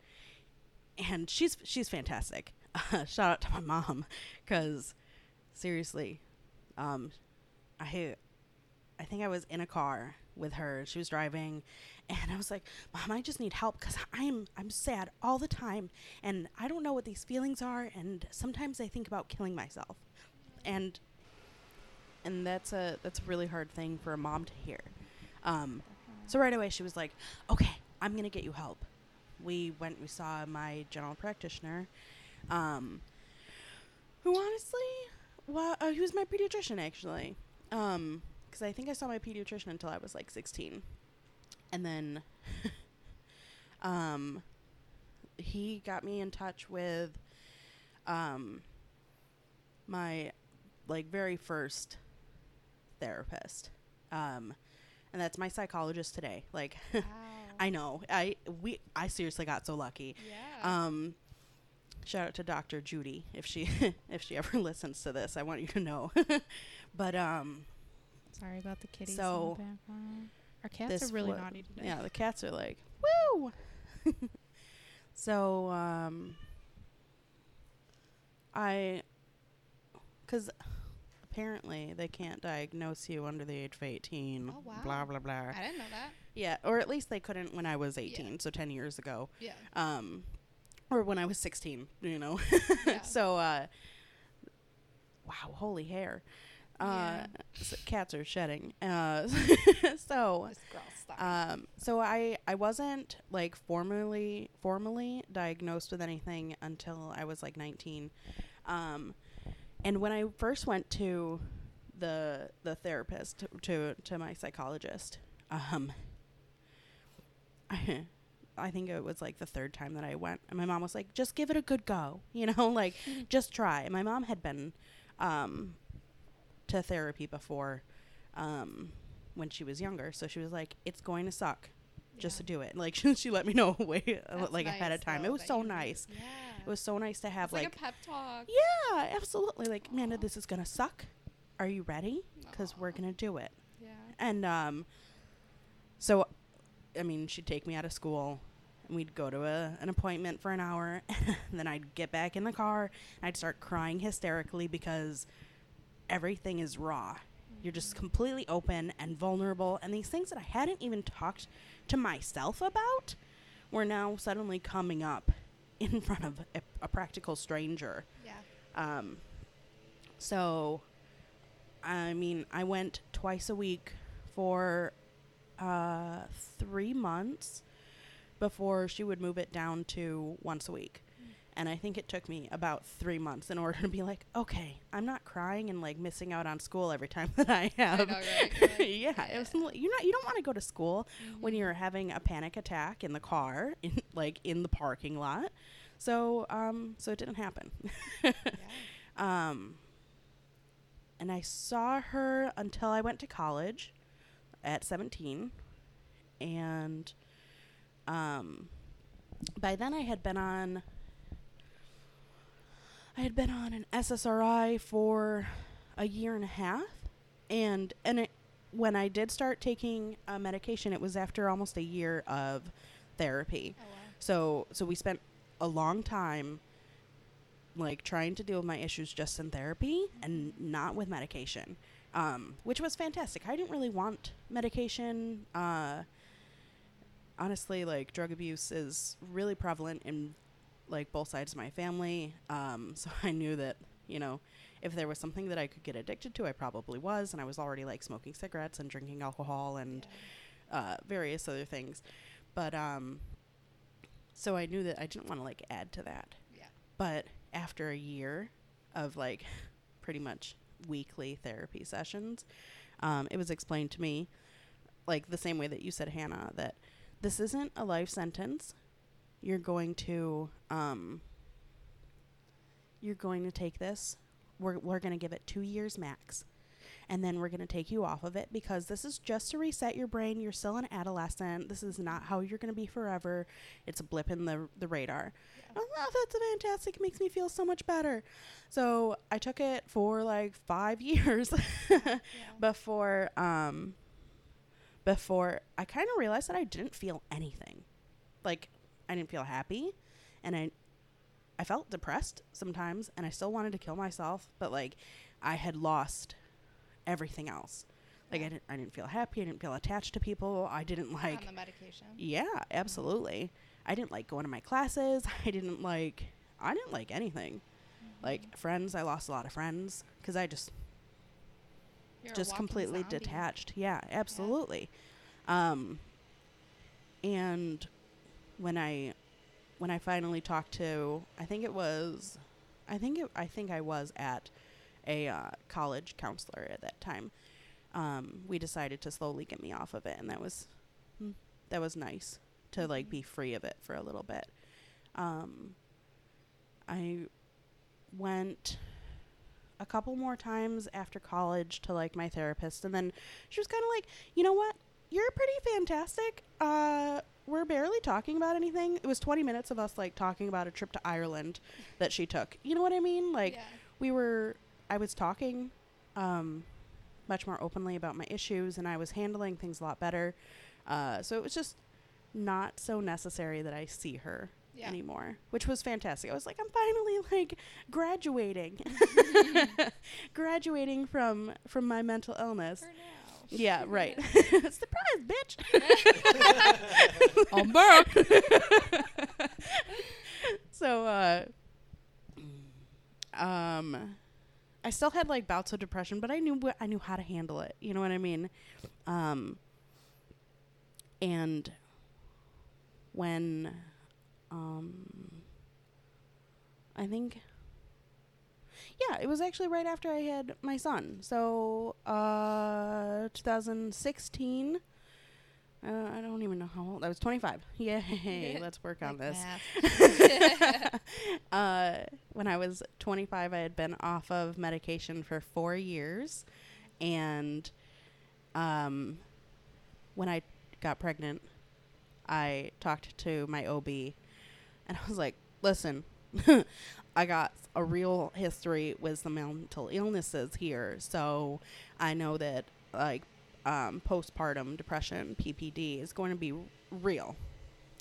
and she's she's fantastic. Shout out to my mom, because seriously, um, I I think I was in a car with her. She was driving, and I was like, "Mom, I just need help because I'm I'm sad all the time, and I don't know what these feelings are, and sometimes I think about killing myself." And and that's a that's a really hard thing for a mom to hear. Um, so right away she was like, "Okay, I'm gonna get you help." We went. We saw my general practitioner, um, who honestly, well, uh, he was my pediatrician actually. Um, because I think I saw my pediatrician until I was like 16, and then, um, he got me in touch with, um, my like very first therapist, um, and that's my psychologist today. Like, Wow. I know I we I seriously got so lucky. yeah. Um, shout out to Dr. Judy if she if she ever listens to this. I want you to know. but um, Sorry about the kitties so, in the. Our cats are really wa- naughty today. yeah, the cats are like woo. so um, I, because apparently they can't diagnose you under the age of eighteen. Oh, wow. Blah blah blah. I didn't know that. Yeah, or at least they couldn't when I was eighteen, so ten years ago. Yeah. um or when I was 16, you know. Yeah. so uh wow, holy hair. Uh Yeah. so cats are shedding. Uh so um so I I wasn't like formally formally diagnosed with anything until I was like 19. Um and when I first went to the the therapist to to my psychologist, um I I think it was like the third time that I went, and my mom was like, "Just give it a good go, you know, like just try." And my mom had been um, to therapy before um, when she was younger, so she was like, "It's going to suck, just to do it." Like she let me know way That's like ahead of time. though, It was so nice. Yeah. It was so nice to have like, like, a pep talk. yeah, absolutely. Like, Amanda, this is gonna suck. Are you ready? Because we're gonna do it. Yeah. And um, so, I mean, she'd take me out of school, and we'd go to a, an appointment for an hour. and then I'd get back in the car, and I'd start crying hysterically because everything is raw. You're just completely open and vulnerable, and these things that I hadn't even talked to myself about were now suddenly coming up in front of a, a practical stranger. Yeah. Um, so, I mean, I went twice a week for uh, three months before she would move it down to once a week. And I think it took me about three months in order to be like, okay, I'm not crying and like missing out on school every time that I have. know, right? Yeah, it was you're not. You don't want to go to school when Mhm. you're having a panic attack in the car, in like in the parking lot. So, um, so it didn't happen. yeah. Um, and I saw her until I went to college at 17. And um, by then I had been on I had been on an SSRI for a year and a half and and it, when I did start taking uh, medication it was after almost a year of therapy. Oh, wow. So so we spent a long time like trying to deal with my issues just in therapy and not with medication. Um, which was fantastic. I didn't really want medication. Uh, honestly, like drug abuse is really prevalent in like both sides of my family. Um, so I knew that, you know, if there was something that I could get addicted to, I probably was, and I was already like smoking cigarettes and drinking alcohol and Yeah. uh, various other things. But um, so I knew that I didn't want to like add to that. Yeah. But after a year of like pretty much weekly therapy sessions, um, it was explained to me like the same way that you said, Hannah, that this isn't a life sentence. You're going to um, you're going to take this. We're we're going to give it two years max, and then we're going to take you off of it because this is just to reset your brain. You're still an adolescent. This is not how you're going to be forever. It's a blip in the the radar. Oh, that's fantastic. It makes me feel so much better. So I took it for like five years Yeah. before um before I kind of realized that I didn't feel anything. Like I didn't feel happy and I I felt depressed sometimes and I still wanted to kill myself, but like I had lost everything else. Like I didn't I didn't feel happy, I didn't feel attached to people. I didn't like on the medication. yeah, absolutely. I didn't like going to my classes. I didn't like I didn't like anything. Mm-hmm. Like friends, I lost a lot of friends cuz I just You're just completely zombie. detached. Yeah, absolutely. Um and when I when I finally talked to I think it was I think it I think I was at a uh, college counselor at that time. Um, we decided to slowly get me off of it and that was mm, that was nice to like be free of it for a little bit. Um I went a couple more times after college to like my therapist and then she was kind of like you know what you're pretty fantastic uh we're barely talking about anything. It was 20 minutes of us like talking about a trip to ireland that she took. You know what i mean? Like yeah. we were i was talking um much more openly about my issues and i was handling things a lot better. Uh so it was just not so necessary that i see her Yeah. anymore which was fantastic. I was like i'm finally like graduating. Graduating from from my mental illness. Yeah right. surprise bitch. I'm back. so uh um i still had like bouts of depression but i knew wh- i knew how to handle it. You know what i mean? Um and when um i think yeah it was actually right after i had my son so uh 2016 uh, I don't even know how old. I was 25. Yay, let's work on Like this. uh, when I was 25, I had been off of medication for four years. And um, when I got pregnant, I talked to my OB and I was like, listen, I got a real history with some mental illnesses here. So I know that, like, um, postpartum depression, PPD, is going to be real.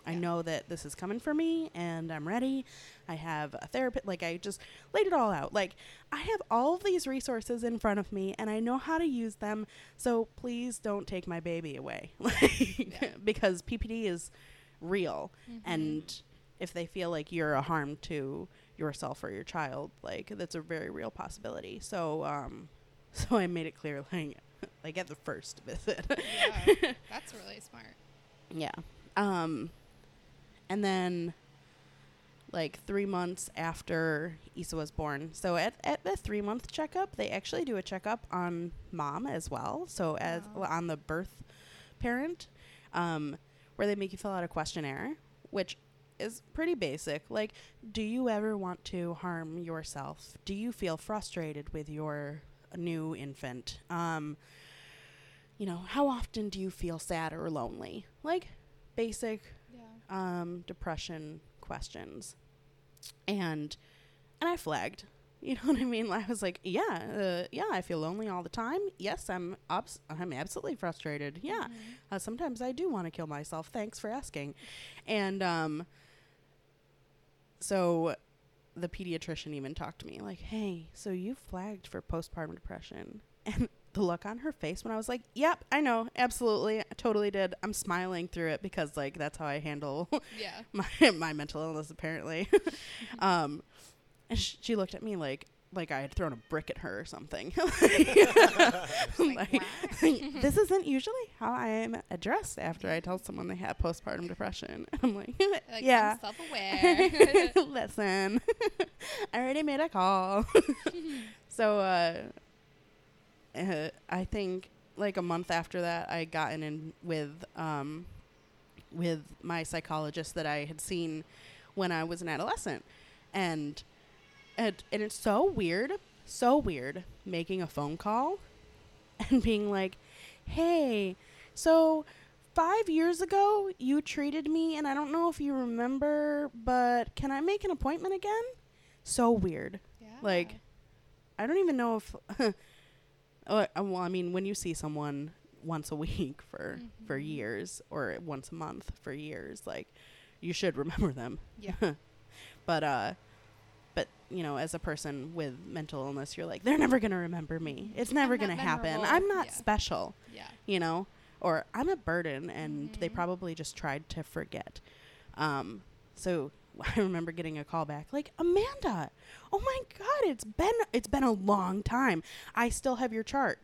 I know that this is coming for me and I'm ready. I have a therapist. Like, I just laid it all out. Like, I have all of these resources in front of me and I know how to use them. So please don't take my baby away. Yeah. because PPD is real. Mhm. And if they feel like you're a harm to yourself or your child, like, that's a very real possibility. So, um, so I made it clear, like, like at the first visit. yeah, that's really smart. Yeah. Um and then like 3 months after Isa was born. So at at the 3 month checkup, they actually do a checkup on mom as well. So as well, on the birth parent um where they make you fill out a questionnaire which is pretty basic. Like do you ever want to harm yourself? Do you feel frustrated with your new infant? Um you know, how often do you feel sad or lonely? Like basic Yeah. um, depression questions. And and I flagged. You know what I mean? I was like, yeah, uh, yeah, I feel lonely all the time. Yes, I'm ups- I'm absolutely frustrated. Yeah. Mhm. Uh, sometimes I do want to kill myself. Thanks for asking. And um so the pediatrician even talked to me like, "Hey, so you flagged for postpartum depression." And the look on her face when I was like, "Yep, I know. Absolutely. I totally did. I'm smiling through it because like that's how I handle Yeah. my my mental illness apparently." um and sh- she looked at me like like I had thrown a brick at her or something. Like, Like, this isn't usually how I am addressed after I tell someone they have postpartum depression. I'm like, Like, yeah. I'm self-aware. Listen, I already made a call. so uh, uh, I think like a month after that, I gotten in with um, with my psychologist that I had seen when I was an adolescent, and and and it's so weird, so weird making a phone call and being like, "Hey, so." Five years ago, you treated me, and I don't know if you remember, but can I make an appointment again? So weird. Yeah. Like, I don't even know if. uh, well, I mean, when you see someone once a week for for Mhm. years, or once a month for years, like you should remember them. Yeah. But uh, but you know, as a person with mental illness, you're like, they're never gonna remember me. It's never gonna happen. I'm not Yeah. special. Yeah. You know, or I'm a burden, and they Mhm. probably just tried to forget. Um, so I remember getting a call back like Amanda. Oh my God, it's been it's been a long time. I still have your chart.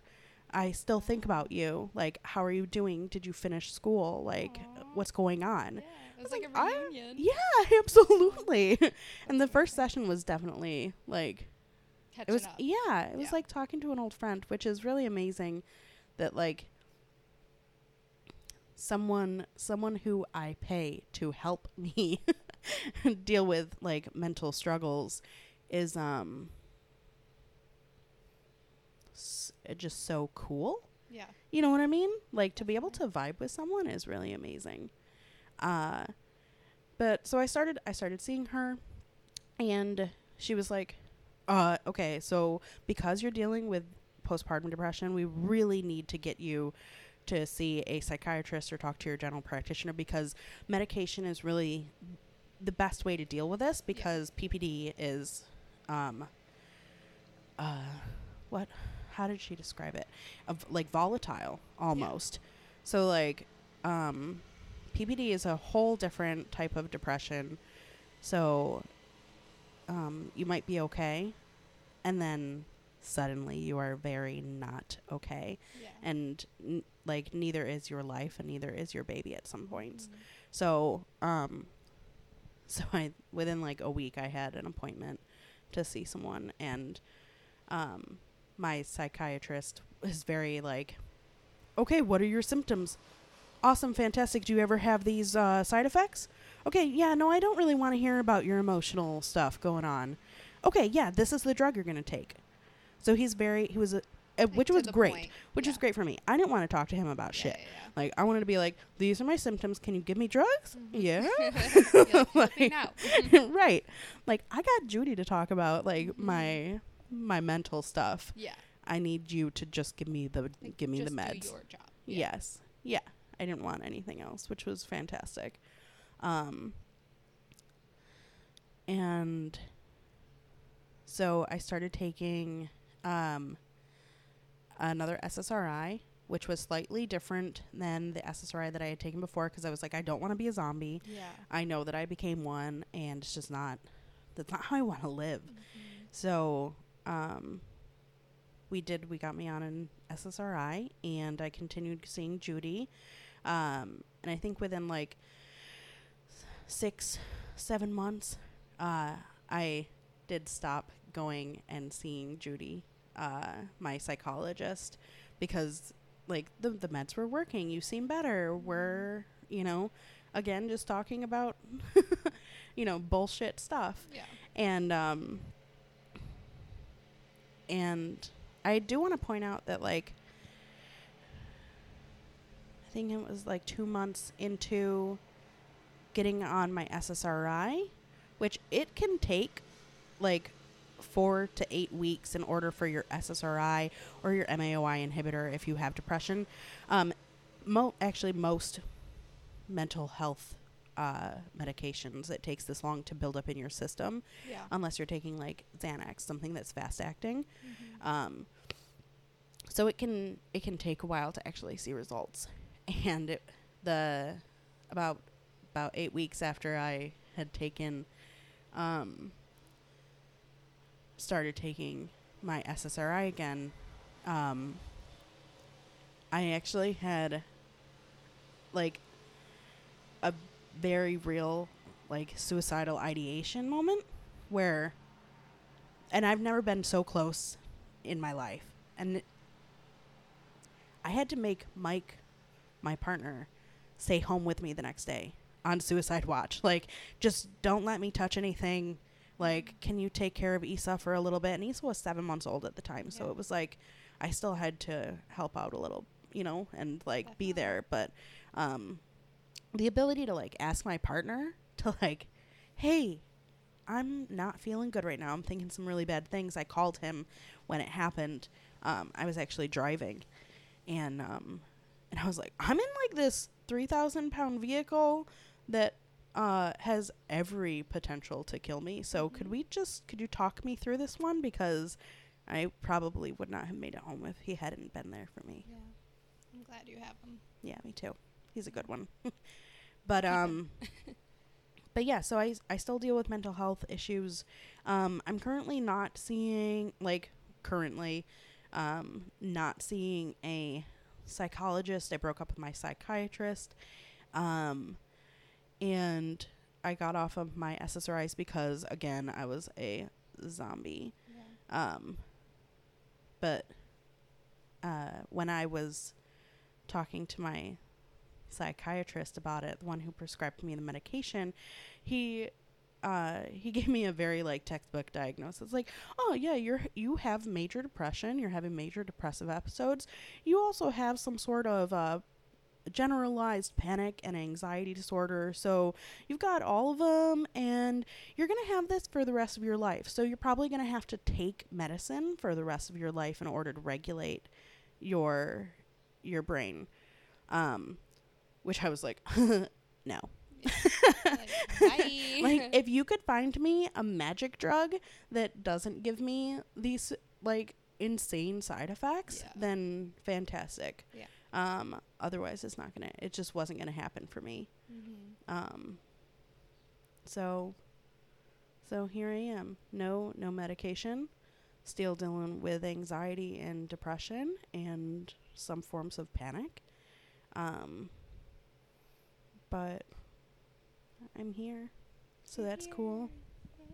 I still think about you. Like, how are you doing? Did you finish school? Like, Aw. what's going on? Yeah. It was like, like, a I- reunion. Yeah, absolutely. and the first session was definitely like Catching it was up. yeah, it was Yeah. like talking to an old friend, which is really amazing that like someone someone who I pay to help me deal with like mental struggles is um s- uh, just so cool. Yeah. You know what I mean? Like to be able to vibe with someone is really amazing. Uh but so I started I started seeing her and she was like, uh okay, so because you're dealing with postpartum depression, we really need to get you to see a psychiatrist or talk to your general practitioner because medication is really the best way to deal with this because PPD is um uh what how did she describe it? Of like volatile almost. So like um PPD is a whole different type of depression so um you might be okay and then suddenly you are very not okay Yeah. and n- like neither is your life and neither is your baby at some points Mhm. so, um, so I within like a week I had an appointment to see someone, and um, my psychiatrist was very like, "Okay, what are your symptoms? Awesome, fantastic. Do you ever have these uh, side effects? Okay, yeah, no, I don't really want to hear about your emotional stuff going on. Okay, yeah, this is the drug you're gonna take." So he's very he was a, uh, Like, which to was great, point. which Yeah. was great for me. I didn't want to talk to him about Yeah, shit. yeah. Like I wanted to be like, these are my symptoms. Can you give me drugs? Mhm. Yeah. Like, Like- right. Like I got Judy to talk about like Mhm. my my mental stuff. yeah. I need you to just give me the give me the meds. your job. Yes. Yeah. I didn't want anything else, which was fantastic. Um and so I started taking um another SSRI, which was slightly different than the SSRI that I had taken before because I was like I don't want to be a zombie. Yeah. I know that I became one and it's just not that's not how I want to live. Mhm. So, um, we did. We got me on an SSRI, and I continued seeing Judy. Um, and I think within like six, seven months, uh, I did stop going and seeing Judy, uh, my psychologist, because like the the meds were working. You seem better. We're you know, again just talking about you know bullshit stuff Yeah. and um and I do want to point out that like I think it was like 2 months into getting on my SSRI, which it can take like 4 to 8 weeks in order for your SSRI or your MAOI inhibitor if you have depression. Um mo- actually most mental health uh, medications it takes this long to build up in your system Yeah. unless you're taking like Xanax, something that's fast acting. Mhm. Um, so it can it can take a while to actually see results. And it, the about about eight weeks after I had taken, um, started taking my SSRI again, um, I actually had like a very real like suicidal ideation moment where and I've never been so close in my life. And I had to make Mike, my partner, stay home with me the next day on suicide watch. Like, just don't let me touch anything. Like, can you take care of Isa for a little bit? And Isa was seven months old at the time, so Yeah. it was like I still had to help out a little, you know, and like be there. But um, the ability to like ask my partner to like, hey, I'm not feeling good right now. I'm thinking some really bad things. I called him when it happened. Um, I was actually driving, and um, and I was like, I'm in like this three thousand pound vehicle that uh, has every potential to kill me. So could Mhm. we just could you talk me through this one because I probably would not have made it home if he hadn't been there for me. Yeah. I'm glad you have him. Yeah, me too. He's a good one. but um but yeah, so I I still deal with mental health issues. Um I'm currently not seeing like currently um not seeing a psychologist. I broke up with my psychiatrist. Um and I got off of my SSRIs because again, I was a zombie. Yeah. Um, but uh, when I was talking to my psychiatrist about it, the one who prescribed me the medication, he uh, he gave me a very like textbook diagnosis. Like, oh yeah, you're you have major depression. You're having major depressive episodes. You also have some sort of uh, generalized panic and anxiety disorder. So you've got all of them, and you're going to have this for the rest of your life. So you're probably going to have to take medicine for the rest of your life in order to regulate your your brain. Um, which I was like, no. Like, like if you could find me a magic drug that doesn't give me these like insane side effects, Yeah. then fantastic. Yeah. Um, otherwise, it's not gonna. It just wasn't gonna happen for me. Mhm. Um, so, so here I am. No, no medication. Still dealing with anxiety and depression and some forms of panic. Um, but I'm here, so that's cool. Yay.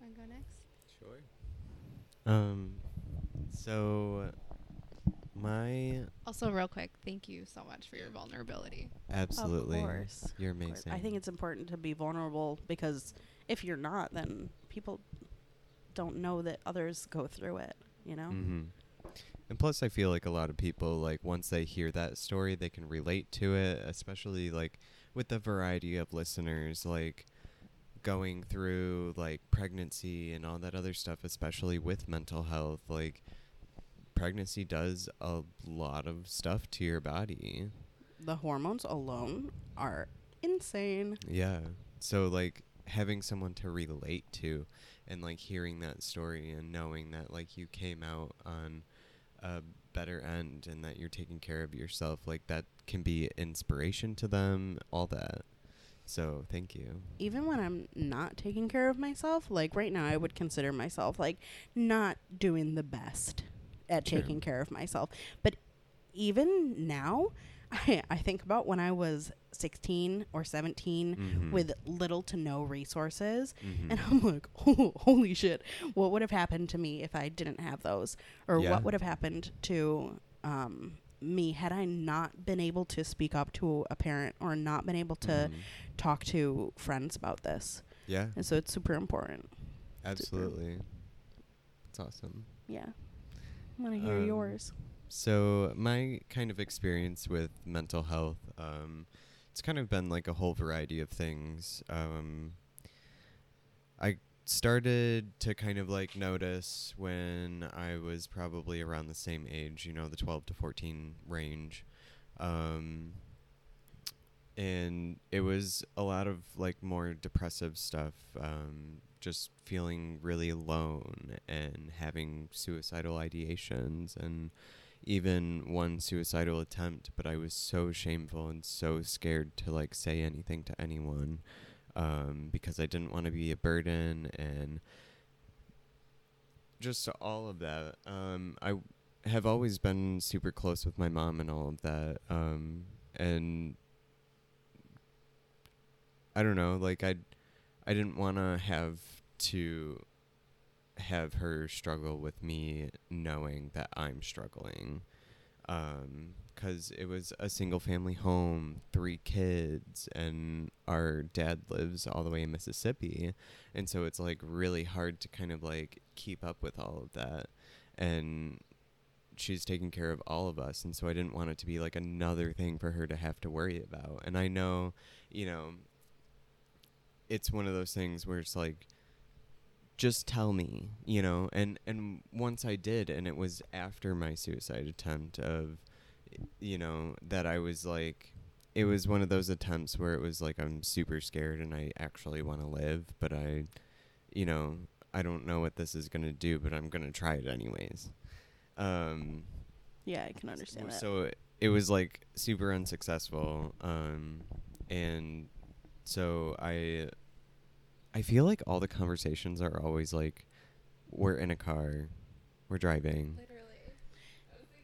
Wanna go next? Sure. Um, so my Also, real quick, thank you so much for your vulnerability. absolutely, Of course. you're Of course. amazing. I think it's important to be vulnerable because if you're not, then people don't know that others go through it. You know. hmm And plus, I feel like a lot of people, like, once they hear that story, they can relate to it, especially, like, with the variety of listeners, like, going through, like, pregnancy and all that other stuff, especially with mental health. Like, pregnancy does a lot of stuff to your body. The hormones alone are insane. Yeah. So, like, having someone to relate to and, like, hearing that story and knowing that, like, you came out on a better end and that you're taking care of yourself, like, that can be inspiration to them, all that. So, thank you. even when I'm not taking care of myself, like right now, I would consider myself like not doing the best at Sure. taking care of myself. But even now, I, I think about when I was 16 or 17 Mhm. with little to no resources. Mhm. And I'm like, oh, holy shit, what would have happened to me if I didn't have those? Or Yeah. what would have happened to um, me had I not been able to speak up to a parent or not been able to Mhm. talk to friends about this? Yeah, And so it's super important. absolutely. It's awesome. Yeah. I want to hear Um, yours. So my kind of experience with mental health, um, it's kind of been like a whole variety of things. Um, I started to kind of like notice when I was probably around the same age, you know, the 12 to 14 range. Um, and it was a lot of like more depressive stuff, um, just feeling really alone and having suicidal ideations and even one suicidal attempt, but I was so shameful and so scared to like say anything to anyone um, because I didn't want to be a burden and just all of that. Um, I have always been super close with my mom and all of that, um, and I don't know, like I, I didn't want to have to have her struggle with me knowing that I'm struggling. Um 'cause it was a single family home, three kids, and our dad lives all the way in Mississippi, and so it's like really hard to kind of like keep up with all of that, and she's taking care of all of us, and so I didn't want it to be like another thing for her to have to worry about, and I know, you know, it's one of those things where it's like just tell me you know and and once i did and it was after my suicide attempt of you know that i was like it was one of those attempts where it was like i'm super scared and i actually want to live but i you know i don't know what this is going to do but i'm going to try it anyways um Yeah, I can understand that. so it, it was like super unsuccessful um and so i i feel like all the conversations are always like we're in a car we're driving Literally.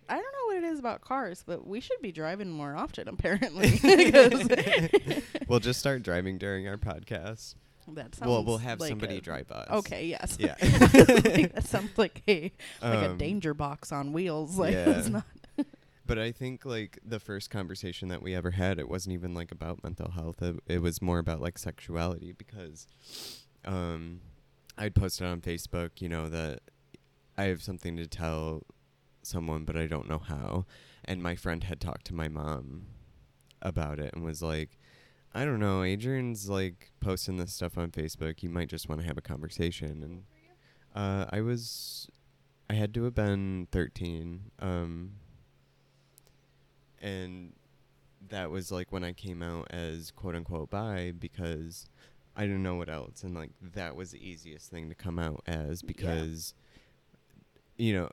I don't know what it is about cars, but we should be driving more often, apparently. 'Cause we'll just start driving during our podcast that sounds well we'll have like somebody drive us Okay, yes. yeah Like, that sounds like a like a Um, danger box on wheels. Like yeah. it's not. But I think like the first conversation that we ever had, it wasn't even like about mental health. It, it was more about like sexuality because um I'd posted on Facebook, you know, that I have something to tell someone but I don't know how. And my friend had talked to my mom about it and was like, I don't know, Adrian's like posting this stuff on Facebook. You might just want to have a conversation and uh I was I had to have been 13. Um and that was like when I came out as quote unquote bi because I didn't know what else and like that was the easiest thing to come out as because you know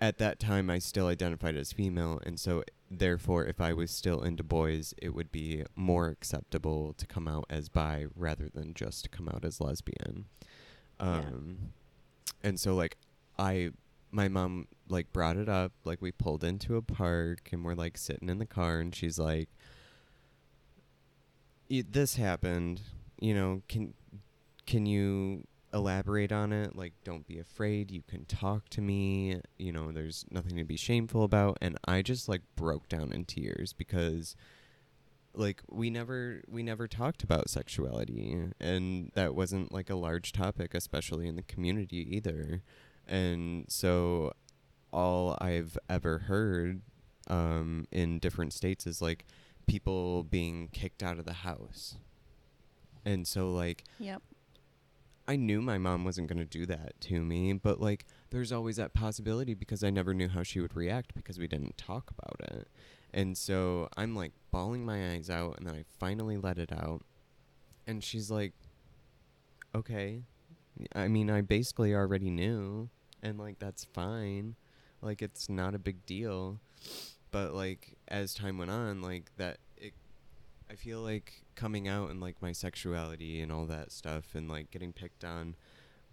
at that time I still identified as female and so therefore if I was still into boys it would be more acceptable to come out as bi rather than just to come out as lesbian Yeah. um and so like I my mom like brought it up like we pulled into a park and we're like sitting in the car and she's like "Y- this happened. You know can can you elaborate on it? Like don't be afraid. You can talk to me. You know there's nothing to be shameful about. And i just like broke down in tears because like we never we never talked about sexuality. And that wasn't like a large topic especially in the community either and so all i've ever heard um in different states is like people being kicked out of the house and so like Yep. I knew my mom wasn't going to do that to me, but like there's always that possibility because I never knew how she would react because we didn't talk about it. And so I'm like bawling my eyes out and then I finally let it out. And she's like, "Okay. I mean, I basically already knew and like that's fine. Like it's not a big deal." But like as time went on, like that it I feel like coming out and like my sexuality and all that stuff and like getting picked on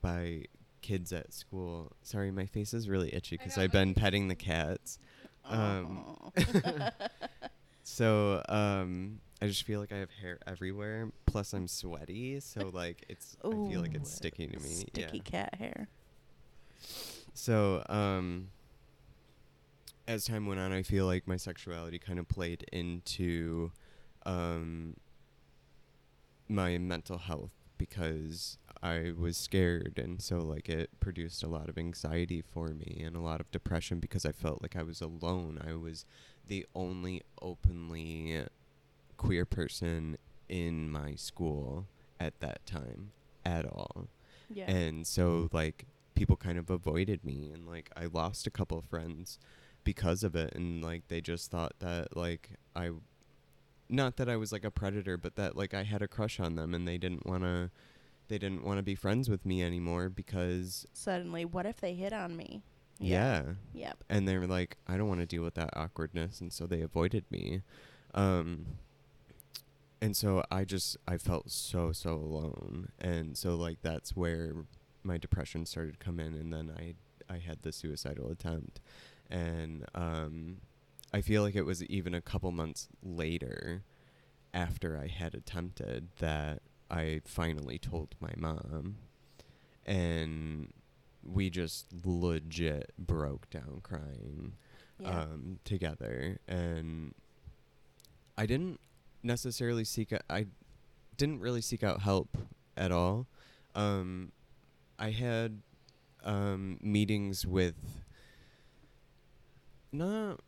by kids at school. Sorry, my face is really itchy because I've been petting the cats. Um, So um, I just feel like I have hair everywhere. Plus, I'm sweaty, so like it's. I feel like it's Ooh, sticking to me. Sticky yeah. cat hair. So, um, as time went on, I feel like my sexuality kind of played into um, my mental health because I was scared, and so like it produced a lot of anxiety for me and a lot of depression because I felt like I was alone. I was the only openly queer person in my school at that time at all Yeah. and so like people kind of avoided me and like i lost a couple of friends because of it and like they just thought that like i not that i was like a predator but that like i had a crush on them and they didn't want to they didn't want to be friends with me anymore because Suddenly, what if they hit on me? yeah, Yep. and they were like i don't want to deal with that awkwardness and so they avoided me um and so i just i felt so so alone. And so like that's where my depression started to come in. And then i i had the suicidal attempt. And um i feel like it was even a couple months later after i had attempted that i finally told my mom. And we just legit broke down crying Yeah. um, together, and I didn't necessarily seek. out I didn't really seek out help at all. Um, I had um, meetings with. Not,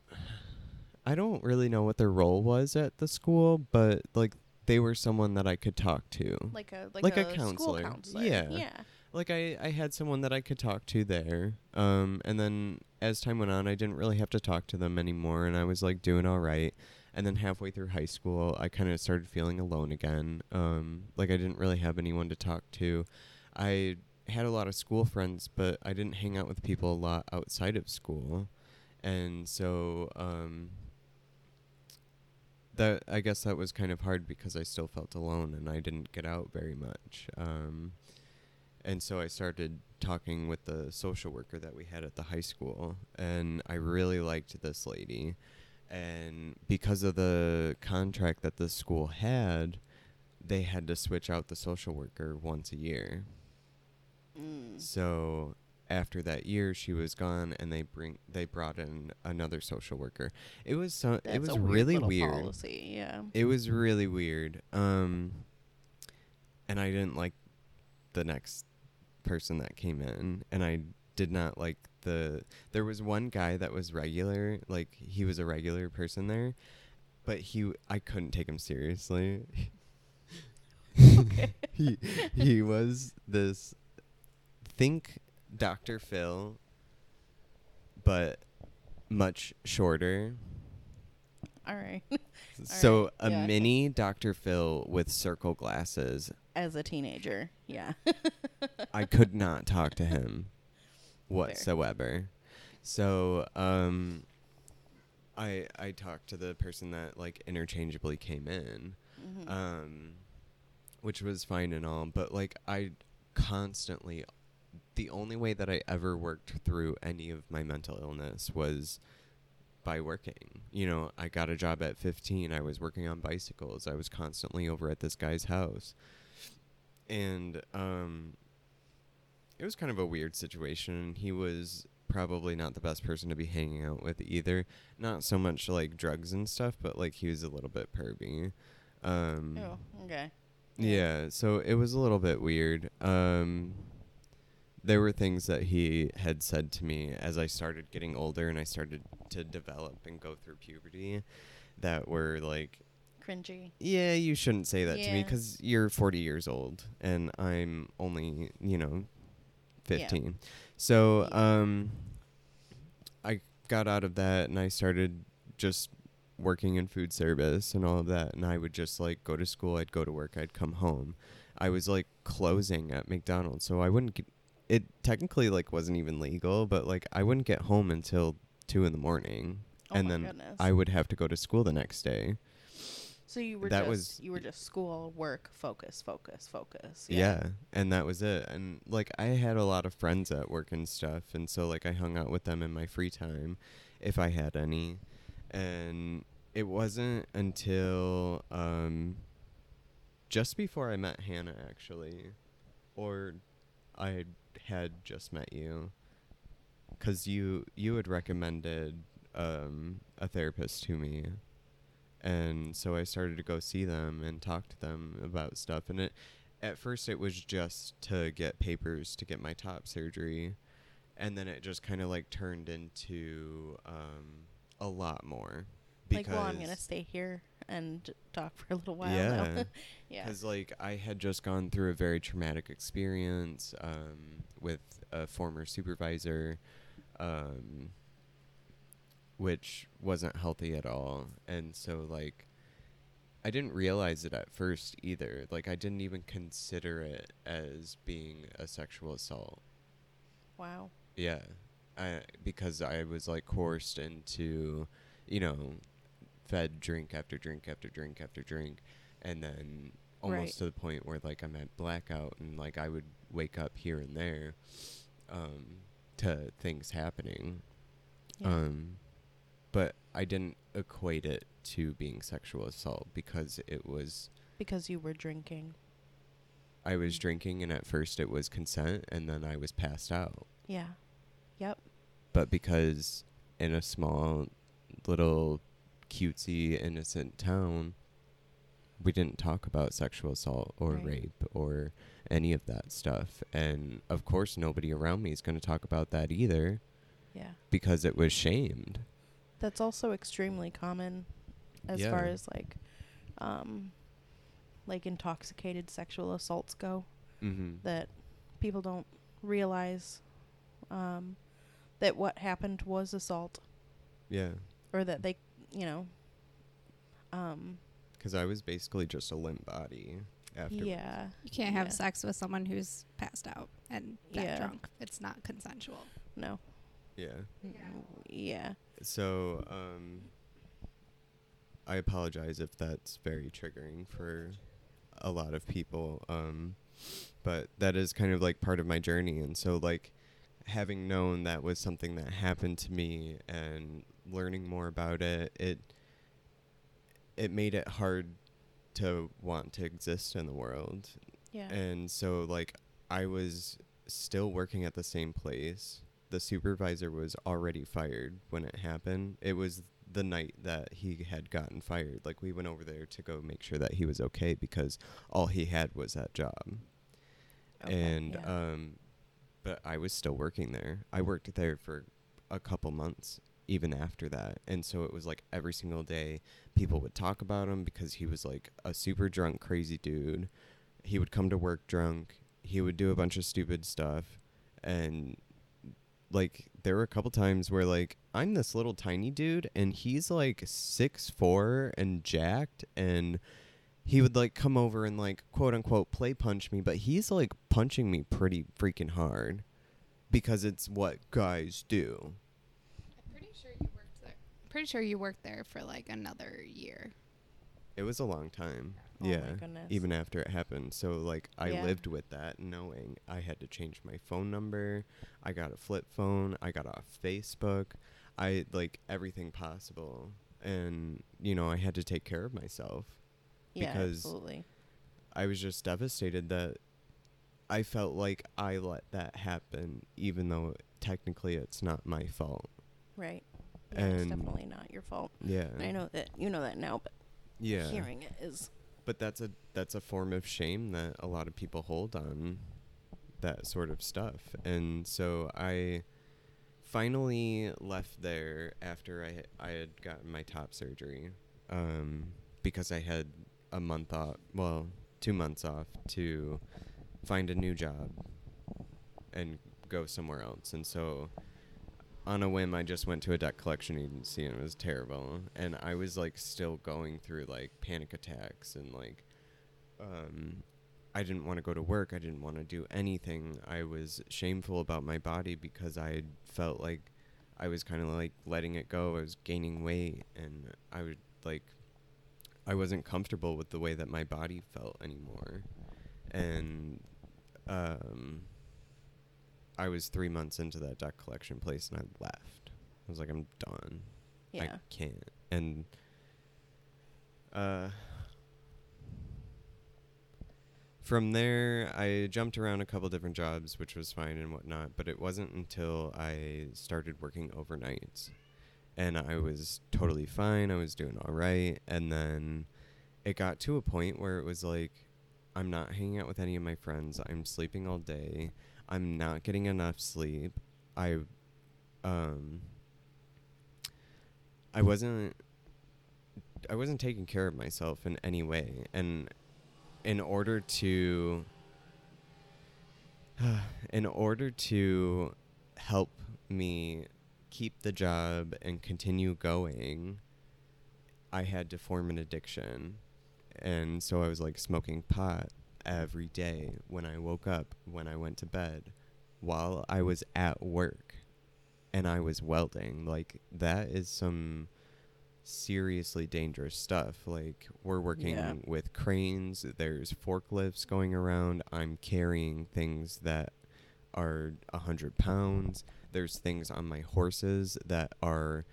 I don't really know what their role was at the school, but like they were someone that I could talk to. like a like, like a school counselor. counselor. Yeah. Yeah. like I, I had someone that I could talk to there. Um, and then as time went on, I didn't really have to talk to them anymore, and I was like doing all right. And then halfway through high school, I kind of started feeling alone again. Um, like I didn't really have anyone to talk to. I had a lot of school friends, but I didn't hang out with people a lot outside of school, and so um, that I guess that was kind of hard because I still felt alone and I didn't get out very much. Um, and so I started talking with the social worker that we had at the high school, and I really liked this lady. And because of the contract that the school had, they had to switch out the social worker once a year. Mm. So after that year, she was gone, and they bring they brought in another social worker. It was so That's it was a weird really weird. Policy. Yeah. It was really weird. Um, and I didn't like the next person that came in, and I did not like the. There was one guy that was regular, like he was a regular person there, but he I couldn't take him seriously. Okay. he he was this think Dr. Phil, but much shorter. All right. so right, a yeah. mini Dr. Phil with circle glasses. As a teenager. Yeah. I could not talk to him whatsoever. So, um I I talked to the person that like interchangeably came in. Mhm. Um which was fine and all, but like I constantly the only way that I ever worked through any of my mental illness was by working. You know, I got a job at 15. I was working on bicycles. I was constantly over at this guy's house. And um it was kind of a weird situation. He was probably not the best person to be hanging out with either. Not so much like drugs and stuff, but like he was a little bit pervy. Um oh, okay. yeah, so it was a little bit weird. Um, there were things that he had said to me as I started getting older and I started to develop and go through puberty that were like, Cringy. yeah, you shouldn't say that to me because you're 40 years old and I'm only, you know, 15. So, um, I got out of that and I started just working in food service and all of that and I would just like go to school, I'd go to work, I'd come home. I was like closing at McDonald's, so I wouldn't get it technically like wasn't even legal, but like I wouldn't get home until 2 in the morning Oh and then goodness. I would have to go to school the next day. So you were that just was- you were just school, work, focus, focus, focus. Yeah. and that was it. And like I had a lot of friends at work and stuff, and so like I hung out with them in my free time, if I had any. And it wasn't until um, just before I met Hannah, actually, or I had just met you, because you you had recommended um, a therapist to me. And so I started to go see them and talk to them about stuff. And it, at first, it was just to get papers to get my top surgery, and then it just kind of like turned into um, a lot more. Like, well, I'm gonna stay here and talk for a little while. Yeah. Now. yeah. Because like I had just gone through a very traumatic experience um, with a former supervisor, um, which wasn't healthy at all, and so like I didn't realize it at first either. Like I didn't even consider it as being a sexual assault. Wow. Yeah, I because I was like coerced into, you know, fed drink after drink after drink after drink, and then almost Right. to the point where like I'm at blackout and like I would wake up here and there, um, to things happening. Yeah. Um, but I didn't equate it to being sexual assault because it was because you were drinking. I was drinking and at first it was consent and then I was passed out Yeah. Yep. But because in a small, little, cutesy, innocent town, we didn't talk about sexual assault or Right. rape or any of that stuff. And of course, nobody around me is going to talk about that either Yeah. because it was shamed. That's also extremely common as far as like um like intoxicated sexual assaults go Mm-hmm. that people don't realize um that what happened was assault Yeah. or that they, you know, um Because I was basically just a limp body after. yeah. You can't have Yeah. sex with someone who's passed out and that Yeah. drunk. It's not consensual. No. Yeah. Yeah. So, um, I apologize if that's very triggering for a lot of people. Um, but that is kind of like part of my journey. And so, like, having known that was something that happened to me and learning more about it, it, it made it hard to want to exist in the world. Yeah. And so, like, I was still working at the same place. The supervisor was already fired when it happened. It was the night that he had gotten fired. Like, we went over there to go make sure that he was okay because all he had was that job. Okay, and, yeah. um, but I was still working there. I worked there for a couple months even after that. And so it was like every single day people would talk about him because he was like a super drunk, crazy dude. He would come to work drunk. He would do a bunch of stupid stuff. And like there were a couple times where like I'm this little tiny dude and he's like six four and jacked and he would like come over and like quote unquote play punch me, but he's like punching me pretty freaking hard because it's what guys do. I'm pretty sure you worked there. Pretty sure you worked there for like another year. It was a long time. Oh yeah. Even after it happened. So like I Yeah. lived with that knowing I had to change my phone number. I got a flip phone. I got off Facebook. I like everything possible. And you know, I had to take care of myself. yeah, because absolutely. I was just devastated that I felt like I let that happen even though technically it's not my fault. Right. Yeah, it's definitely not your fault. Yeah. I know that you know that now, but Yeah. hearing it is But that's a that's a form of shame that a lot of people hold on that sort of stuff. And so I finally left there after I I had gotten my top surgery um, because I had a month off, well, 2 months off to find a new job and go somewhere else. And so on a whim, I just went to a debt collection agency and it was terrible. And I was like still going through like panic attacks and like, um, I didn't want to go to work. I didn't want to do anything. I was shameful about my body because I felt like I was kind of like letting it go. I was gaining weight and I would like, I wasn't comfortable with the way that my body felt anymore. And, um, I was three months into that debt collection place and I left. I was like, I'm done. I can't. And uh, from there, I jumped around a couple different jobs, which was fine and whatnot. But it wasn't until I started working overnights, and I was totally fine. I was doing all right, and then it got to a point where it was like, I'm not hanging out with any of my friends. I'm sleeping all day. I'm not getting enough sleep. I, um, I wasn't I wasn't taking care of myself in any way. And in order to in order to help me keep the job and continue going I had to form an addiction. And so I was like smoking pot every day when I woke up when I went to bed while I was at work and I was welding. Like that is some seriously dangerous stuff. Like we're working Yeah. with cranes, there's forklifts going around. I'm carrying things that are a hundred pounds. There's things on my horses that are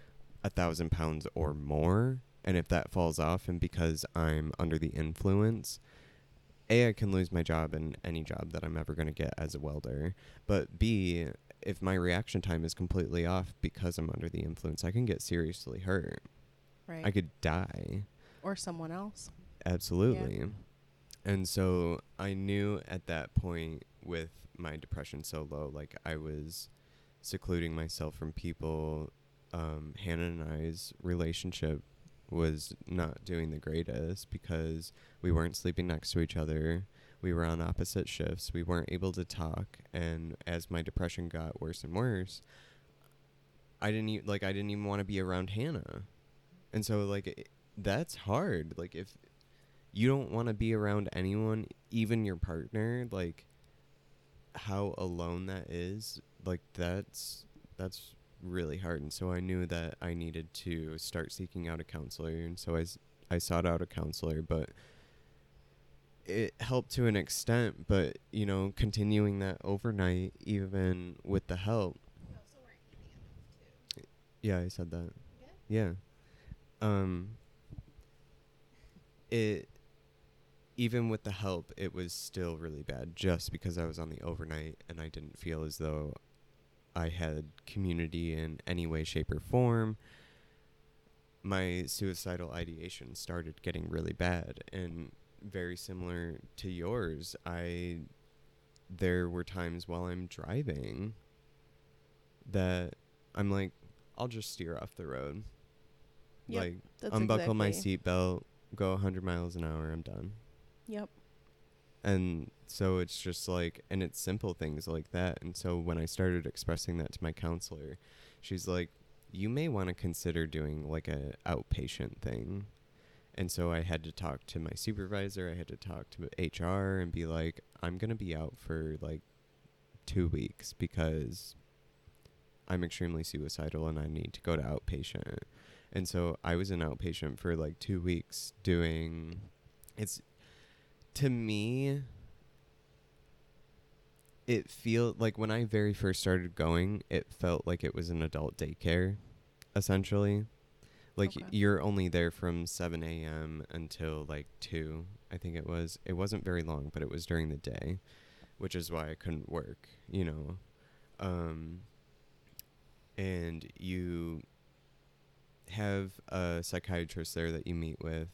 a thousand pounds or more. And if that falls off and because I'm under the influence, A, I can lose my job in any job that I'm ever going to get as a welder. But B, if my reaction time is completely off because I'm under the influence, I can get seriously hurt. Right. I could die. or someone else. Absolutely. And so I knew at that point with my depression so low, like I was secluding myself from people. Um, Hannah and I's relationship was not doing the greatest because we weren't sleeping next to each other. We were on opposite shifts. We weren't able to talk. And as my depression got worse and worse, I didn't e- like I didn't even want to be around Hannah. And so like it, that's hard. Like if you don't want to be around anyone, even your partner, like how alone that is, like that's that's really hard. And so I knew that I needed to start seeking out a counselor, and so I s- I sought out a counselor, but it helped to an extent, but you know, continuing that overnight even with the help. Yeah, I said that. Yeah. Um it even with the help, it was still really bad just because I was on the overnight and I didn't feel as though I had community in any way, shape, or form. My suicidal ideation started getting really bad and very similar to yours. I there were times while I'm driving that I'm like, I'll just steer off the road. Yep, like unbuckle my seatbelt, go 100 miles an hour, I'm done. Yep. And so it's just like, and it's simple things like that. And so when I started expressing that to my counselor, she's like, you may want to consider doing like a outpatient thing. And so I had to talk to my supervisor, I had to talk to HR and be like, I'm going to be out for like two weeks because I'm extremely suicidal and I need to go to outpatient. And so I was an outpatient for like two weeks doing it's to me it feel like when I very first started going, it felt like it was an adult daycare, essentially. Like Okay. you're only there from seven a.m. until like two, I think it was. It wasn't very long, but it was during the day, which is why I couldn't work. You know, um, and you have a psychiatrist there that you meet with.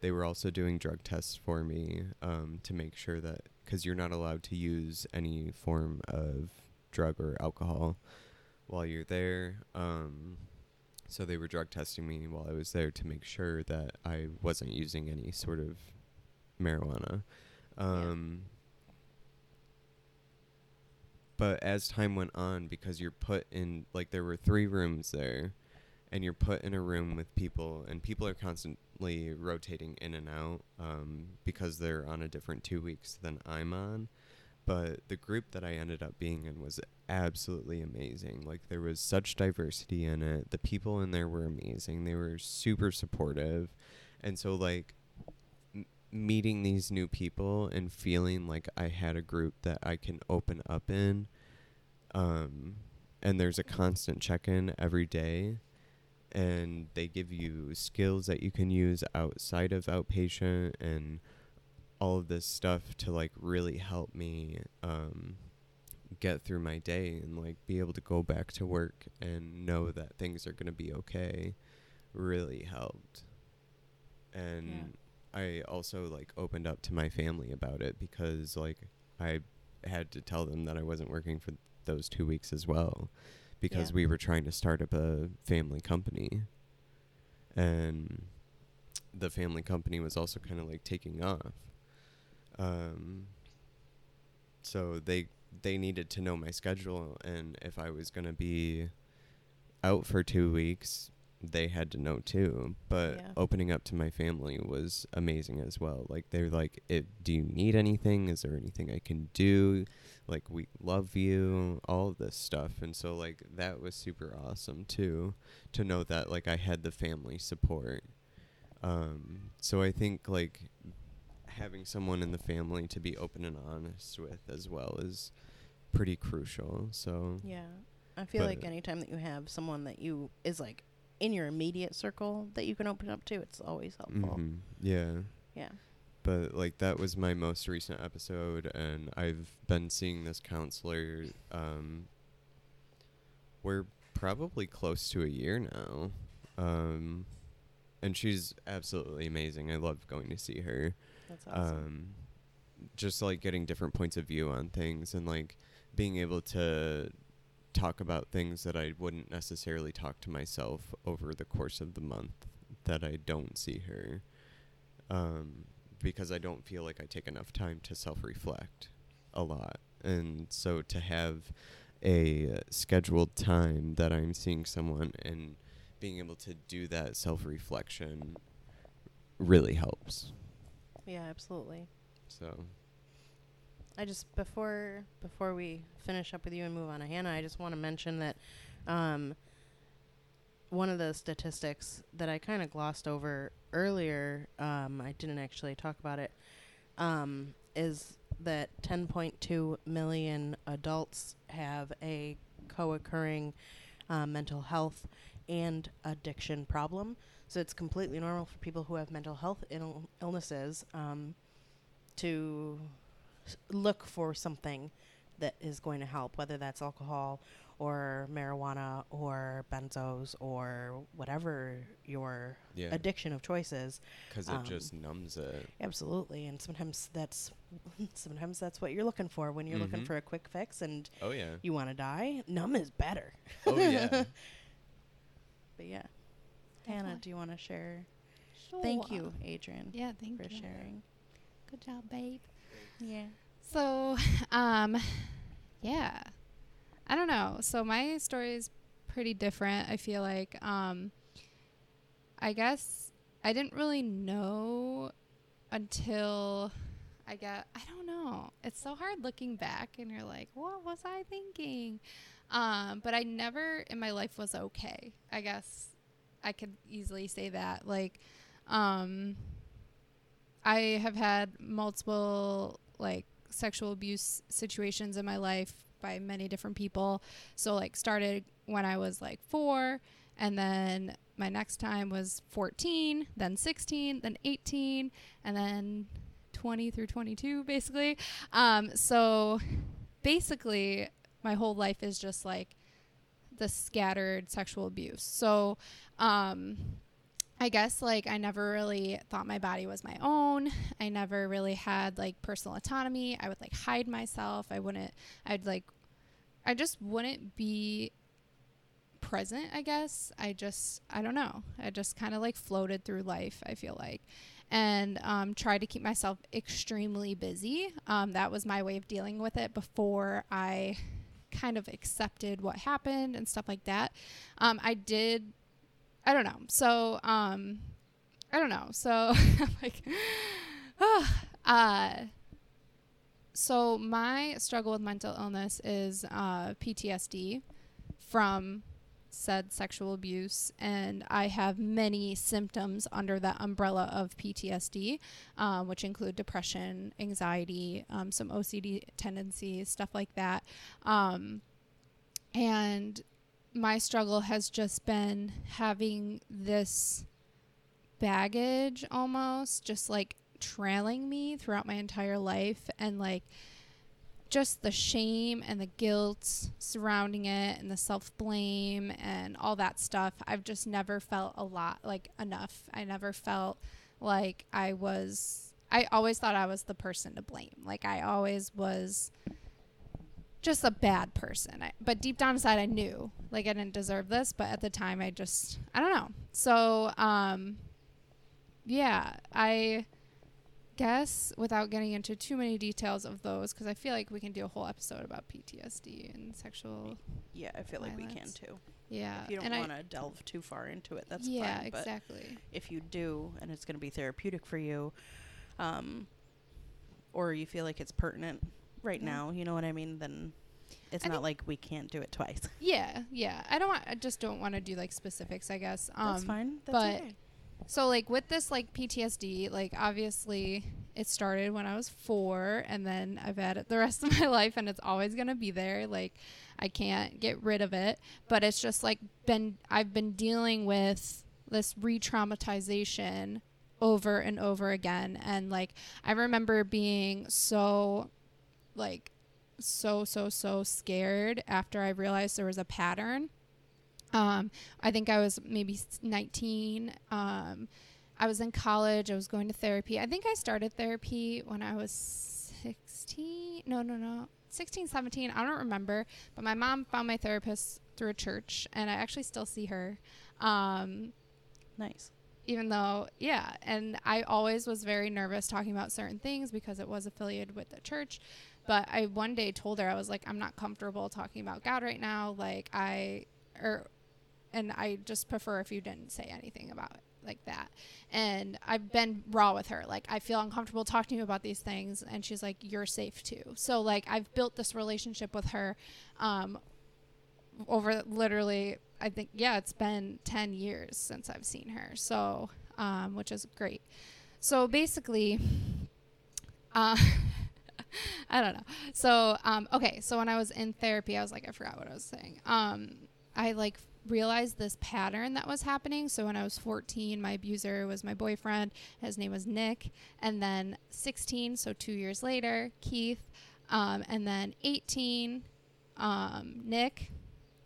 They were also doing drug tests for me um, to make sure that because you're not allowed to use any form of drug or alcohol while you're there. Um, so they were drug testing me while I was there to make sure that I wasn't using any sort of marijuana. Um, But as time went on, because you're put in, like, there were three rooms there, and you're put in a room with people, and people are constantly rotating in and out um, because they're on a different two weeks than I'm on. But the group that I ended up being in was absolutely amazing. Like, there was such diversity in it. The people in there were amazing. They were super supportive. And so, like, m- meeting these new people and feeling like I had a group that I can open up in. Um, and there's a constant check in every day. And they give you skills that you can use outside of outpatient and all of this stuff to like really help me um, get through my day and like be able to go back to work and know that things are going to be okay really helped. And I also like opened up to my family about it because like I had to tell them that I wasn't working for those 2 weeks as well because Yeah. we were trying to start up a family company. And the family company was also kind of like taking off. Um so they they needed to know my schedule and if I was going to be out for 2 weeks they had to know too but Yeah. opening up to my family was amazing as well. Like they're like it, do you need anything? Is there anything i can do? Like we love you all of this stuff. And so like that was super awesome too to know that like i had the family support. Um so i think like having someone in the family to be open and honest with as well is pretty crucial so. Yeah. I feel like anytime that you have someone that you is like in your immediate circle that you can open up to, it's always helpful. Mhm, yeah Yeah. but like that was my most recent episode and i've been seeing this counselor um we're probably close to a year now. Um, and she's absolutely amazing. I love going to see her. That's awesome. Um, just like getting different points of view on things and like being able to talk about things that I wouldn't necessarily talk to myself over the course of the month that I don't see her. Um, because I don't feel like I take enough time to self reflect a lot. And so to have a scheduled time that I'm seeing someone and being able to do that self reflection really helps. yeah, absolutely. So, I just before before we finish up with you and move on to Hannah, I just want to mention that um, one of the statistics that I kind of glossed over earlier, um, I didn't actually talk about it, um, is that 10.2 million adults have a co-occurring uh, mental health and addiction problem. So it's completely normal for people who have mental health Ill- illnesses um, to look for something that is going to help, whether that's alcohol or marijuana or benzos or whatever your yeah. addiction of choice is. Because um, it just numbs it. Absolutely, and sometimes that's sometimes that's what you're looking for when you're looking Mhm. for a quick fix and Oh, yeah. you want to die. Numb is better. oh, yeah. But yeah, Hannah, do you want to share? Sure. Thank you, Adrian, Yeah, thank you. for you. sharing. Good job, babe. Yeah. So, um, yeah, I don't know. So my story is pretty different. I feel like, um, I guess I didn't really know until I got. I don't know. It's so hard looking back, and you're like, what was I thinking? Um, but I never in my life was okay. I guess I could easily say that. Like, um, I have had multiple like sexual abuse situations in my life by many different people. So like started when I was like 4 and then my next time was 14, then 16, then 18 and then 20 through 22 basically. Um so basically my whole life is just like the scattered sexual abuse. So um I guess like I never really thought my body was my own. I never really had like personal autonomy. I would like hide myself. I wouldn't I'd like I just wouldn't be present, I guess. I just I don't know. I just kind of like floated through life, I feel like. And um, tried to keep myself extremely busy. Um, that was my way of dealing with it before I kind of accepted what happened and stuff like that. Um, I did I don't know. So, um, I don't know. So, like, uh, so my struggle with mental illness is uh, PTSD from said sexual abuse, and I have many symptoms under that umbrella of PTSD, um, which include depression, anxiety, um, some OCD tendencies, stuff like that. Um, and my struggle has just been having this baggage almost just like trailing me throughout my entire life and like just the shame and the guilt surrounding it and the self blame and all that stuff. I've just never felt a lot like enough. I never felt like I was I always thought I was the person to blame. Like I always was just a bad person. I, but deep down inside I knew like I didn't deserve this, but at the time I just I don't know. So um yeah, I guess without getting into too many details of those cuz I feel like we can do a whole episode about PTSD and sexual Yeah, I feel like we can too. yeah. If you don't want to delve too far into it, that's yeah, fine. But exactly. if you do, and it's going to be therapeutic for you, um, or you feel like it's pertinent right Yeah. now, you know what I mean? Then it's I not like we can't do it twice. Yeah, yeah. I don't want I just don't want to do like specifics, I guess. Um that's fine. That's but okay. So like with this like PTSD, like obviously it started when I was 4 and then I've had it the rest of my life and it's always going to be there. Like I can't get rid of it, but it's just like been I've been dealing with this re-traumatization over and over again and like I remember being so like so so so scared after I realized there was a pattern Um, I think I was maybe 19. Um, I was in college. I was going to therapy. I think I started therapy when I was 16. No, no, no. 16, 17. I don't remember. But my mom found my therapist through a church, and I actually still see her. Um, Nice. even though, yeah. And I always was very nervous talking about certain things because it was affiliated with the church. But I one day told her, I was like, I'm not comfortable talking about God right now. Like, I, or, and I just prefer if you didn't say anything about it like that. And I've been raw with her. Like, I feel uncomfortable talking to you about these things. And she's like, You're safe too. So, like, I've built this relationship with her um, over literally, I think, yeah, it's been 10 years since I've seen her. So, um, which is great. So, basically, uh, I don't know. So, um, okay. So when I was in therapy, I was like, I forgot what I was saying. Um, I like realized this pattern that was happening. So when I was 14, my abuser was my boyfriend. His name was Nick. And then 16, so two years later, Keith. Um, and then 18, um, Nick.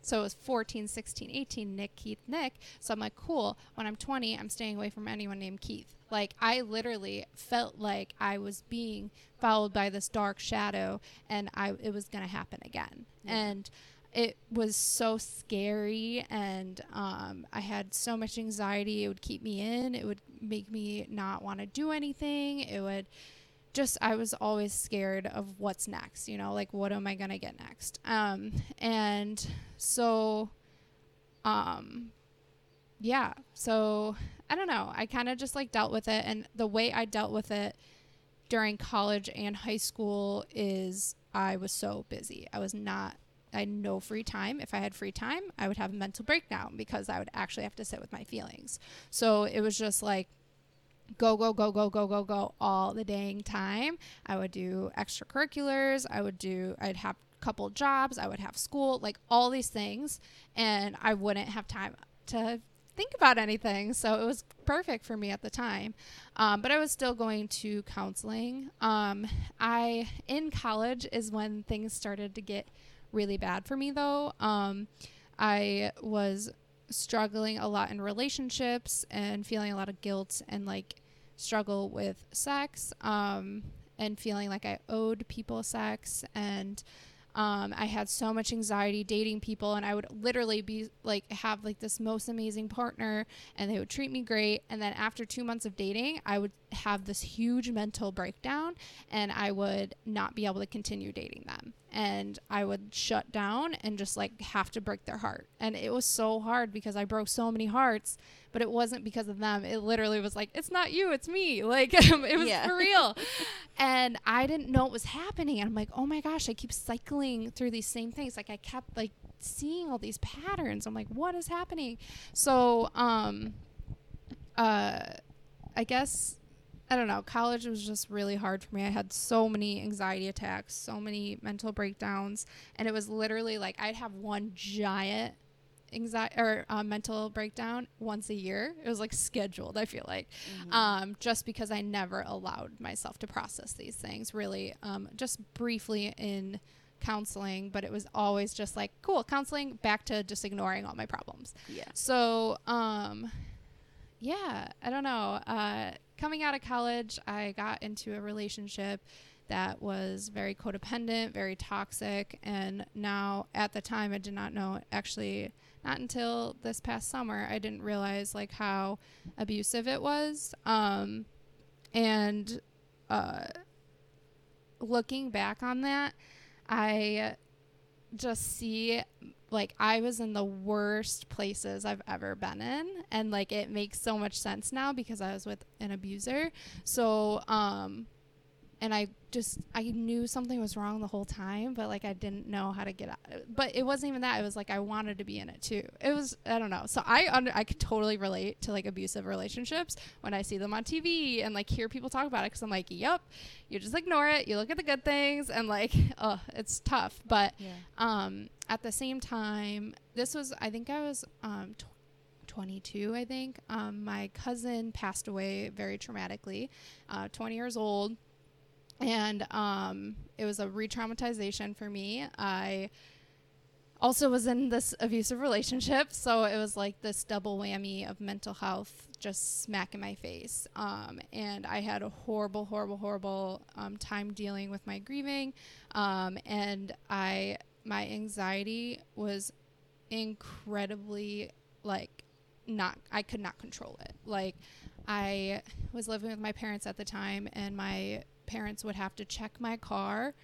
So it was 14, 16, 18, Nick, Keith, Nick. So I'm like, cool. When I'm 20, I'm staying away from anyone named Keith. Like, I literally felt like I was being followed by this dark shadow and I it was going to happen again. Yeah. And it was so scary and um, I had so much anxiety. It would keep me in. It would make me not want to do anything. It would just I was always scared of what's next, you know, like what am I going to get next? Um and so um yeah, so I don't know. I kind of just like dealt with it and the way I dealt with it during college and high school is I was so busy. I was not I had no free time. If I had free time, I would have a mental breakdown because I would actually have to sit with my feelings. So it was just like go go go go go go go all the dang time. I would do extracurriculars. I would do. I'd have a couple jobs. I would have school, like all these things, and I wouldn't have time to think about anything. So it was perfect for me at the time. Um, but I was still going to counseling. Um, I in college is when things started to get really bad for me though. Um, I was struggling a lot in relationships and feeling a lot of guilt and like struggle with sex um, and feeling like I owed people sex and um, I had so much anxiety dating people and I would literally be like have like this most amazing partner and they would treat me great. And then after 2 months of dating I would have this huge mental breakdown and I would not be able to continue dating them. And I would shut down and just like have to break their heart. And it was so hard because I broke so many hearts but it wasn't because of them it literally was like it's not you it's me like it was Yeah. for real and I didn't know what was happening and I'm like oh my gosh I keep cycling through these same things like I kept like seeing all these patterns I'm like what is happening so um uh I guess I don't know. College was just really hard for me. I had so many anxiety attacks, so many mental breakdowns, and it was literally like I'd have one giant anxiety or uh, mental breakdown once a year. It was like scheduled. I feel like, Mm-hmm. um, just because I never allowed myself to process these things. Really, um, just briefly in counseling, but it was always just like cool counseling. Back to just ignoring all my problems. yeah. So, um, yeah, I don't know. Uh, coming out of college, I got into a relationship that was very codependent, very toxic, and now at the time I did not know actually not until this past summer I didn't realize like how abusive it was. Um, and uh, looking back on that, I just see like I was in the worst places I've ever been in and like it makes so much sense now because I was with an abuser. So um and I just I knew something was wrong the whole time, but like I didn't know how to get out. But it wasn't even that. It was like I wanted to be in it too. It was I don't know. So I under I could totally relate to like abusive relationships when I see them on TV and like hear people talk about it because I'm like, yep, you just ignore it. You look at the good things and like, oh, it's tough. But Yeah. um, at the same time, this was, I think I was um, tw- 22, I think. Um, my cousin passed away very traumatically, uh, 20 years old. And um, it was a re traumatization for me. I also was in this abusive relationship. So it was like this double whammy of mental health just smack in my face. Um, and I had a horrible, horrible, horrible um, time dealing with my grieving. Um, and I, my anxiety was incredibly like not, I could not control it. Like I was living with my parents at the time, and my parents would have to check my car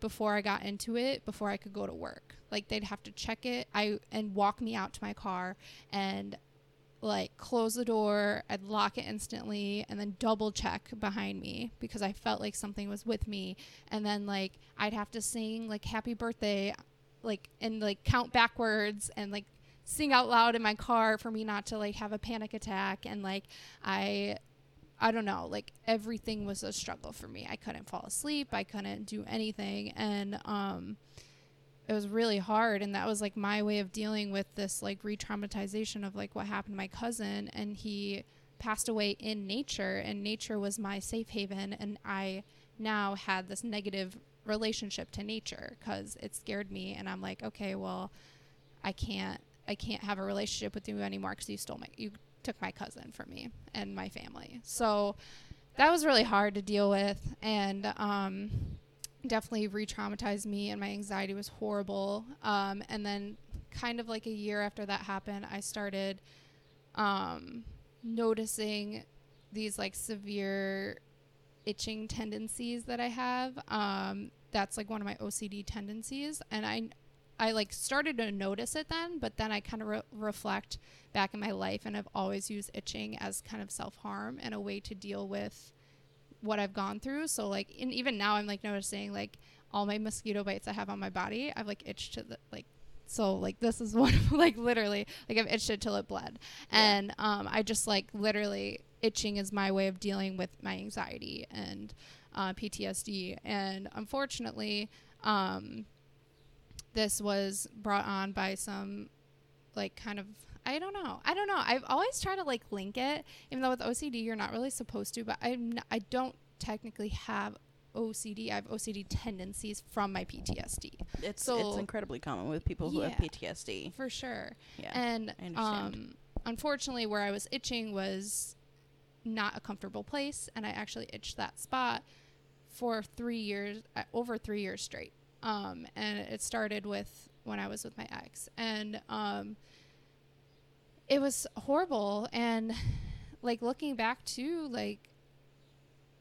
before I got into it before I could go to work. Like they'd have to check it I and walk me out to my car and like close the door, I'd lock it instantly and then double check behind me because I felt like something was with me and then like I'd have to sing like happy birthday like and like count backwards and like sing out loud in my car for me not to like have a panic attack and like I I don't know, like everything was a struggle for me. I couldn't fall asleep, I couldn't do anything and um it was really hard and that was like my way of dealing with this like re-traumatization of like what happened to my cousin and he passed away in nature and nature was my safe haven and I now had this negative relationship to nature cuz it scared me and I'm like okay, well I can't I can't have a relationship with you anymore cuz you stole my you took my cousin from me and my family. So that was really hard to deal with and um, definitely re-traumatized me and my anxiety was horrible. Um, and then kind of like a year after that happened, I started um, noticing these like severe itching tendencies that I have. Um, that's like one of my OCD tendencies, and I I like started to notice it then, but then I kind of re- reflect back in my life and I've always used itching as kind of self harm and a way to deal with what I've gone through. So like, and even now I'm like noticing like all my mosquito bites I have on my body, I've like itched to the like. So like this is one like literally like I've itched it till it bled, yeah. and um, I just like literally itching is my way of dealing with my anxiety and uh, PTSD. And unfortunately, um, this was brought on by some like kind of I don't know. I don't know. I've always tried to like link it, even though with OCD you're not really supposed to. But I'm n- I don't technically have OCD. I have OCD tendencies from my PTSD. It's so, it's incredibly common with people who yeah, have PTSD. For sure. Yeah. And um, unfortunately, where I was itching was not a comfortable place, and I actually itched that spot for three years, uh, over three years straight. Um, and it started with when I was with my ex, and um, it was horrible. And like looking back to like,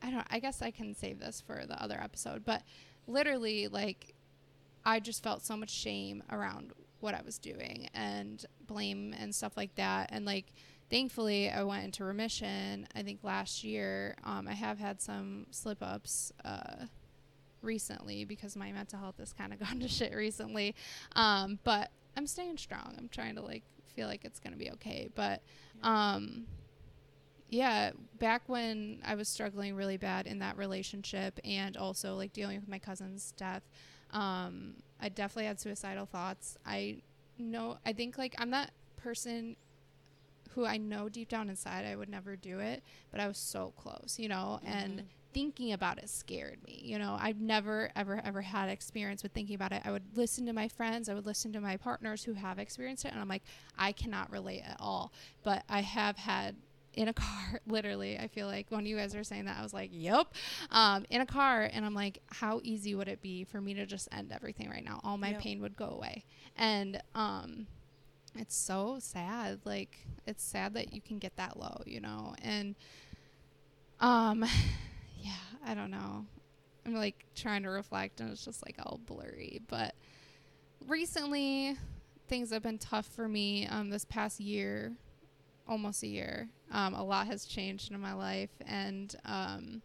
I don't. I guess I can save this for the other episode, but literally, like, I just felt so much shame around what I was doing and blame and stuff like that, and like thankfully I went into remission. I think last year. Um, I have had some slip ups. Uh, recently because my mental health has kind of gone to shit recently. Um, but I'm staying strong. I'm trying to like feel like it's gonna be okay. But um, yeah, back when I was struggling really bad in that relationship and also like dealing with my cousin's death, um, I definitely had suicidal thoughts. I know I think like I'm that person who I know deep down inside I would never do it, but I was so close, you know, mm-hmm. and thinking about it scared me. You know, I've never, ever, ever had experience with thinking about it. I would listen to my friends, I would listen to my partners who have experienced it, and I'm like, I cannot relate at all. But I have had in a car, literally, I feel like when you guys are saying that, I was like, yep, um, in a car. And I'm like, how easy would it be for me to just end everything right now? All my yep. pain would go away. And, um, it's so sad. Like, it's sad that you can get that low, you know? And, um, yeah, I don't know. I'm like trying to reflect and it's just like all blurry. But recently, things have been tough for me um, this past year, almost a year. Um, a lot has changed in my life. And um,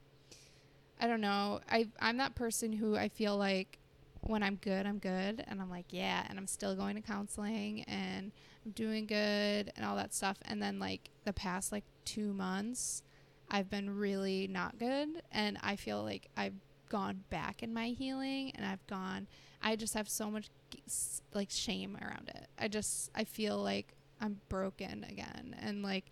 I don't know. I, I'm that person who I feel like when I'm good, I'm good. And I'm like, yeah. And I'm still going to counseling and I'm doing good and all that stuff. And then, like, the past like two months, I've been really not good and I feel like I've gone back in my healing and I've gone I just have so much like shame around it. I just I feel like I'm broken again and like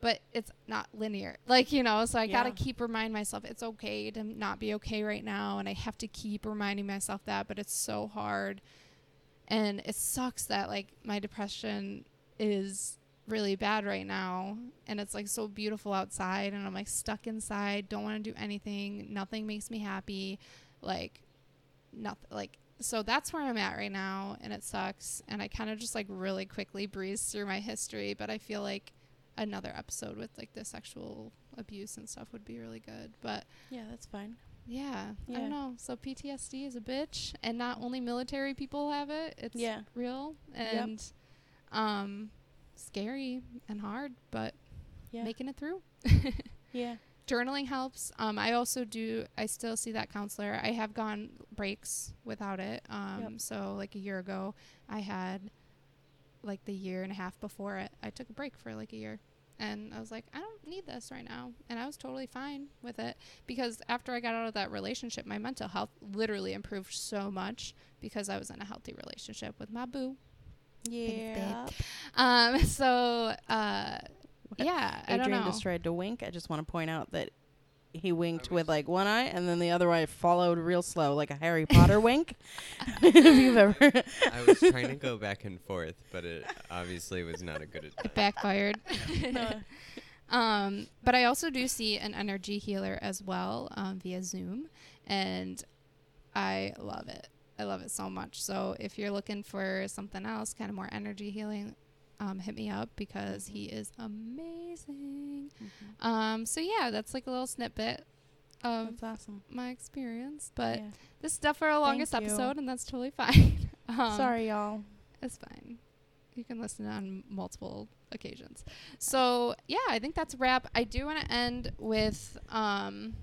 but it's not linear. Like, you know, so I yeah. got to keep reminding myself it's okay to not be okay right now and I have to keep reminding myself that, but it's so hard and it sucks that like my depression is really bad right now and it's like so beautiful outside and I'm like stuck inside, don't want to do anything, nothing makes me happy, like nothing like so that's where I'm at right now and it sucks and I kind of just like really quickly breezed through my history, but I feel like another episode with like the sexual abuse and stuff would be really good. But Yeah, that's fine. yeah, I Yeah. don't know. So PTSD is a bitch, and not only military people have it. It's Yeah. real and um, scary and hard, but Yeah. making it through. yeah. Journaling helps. Um, I also do. I still see that counselor. I have gone breaks without it. Um, Yep. so like a year ago, I had like the year and a half before it. I took a break for like a year. And I was like, I don't need this right now. And I was totally fine with it because after I got out of that relationship, my mental health literally improved so much because I was in a healthy relationship with my boo. Yeah. Um, so, uh, yeah, I don't Adrian know. just tried to wink. I just want to point out that he winked with like one eye and then the other eye followed real slow, like a Harry Potter wink. if you've ever. I was trying to go back and forth, but it obviously was not a good attempt. It backfired. No. um, but I also do see an energy healer as well um, via Zoom, and I love it. I love it so much. So if you're looking for something else, kind of more energy healing, um, hit me up because he is amazing. Um, so yeah, that's like a little snippet of awesome. my experience. But Yeah. this is stuff for our longest Thank you. episode, and that's totally fine. um, Sorry, y'all. it's fine. You can listen on multiple occasions. So yeah, I think that's a wrap. I do want to end with um,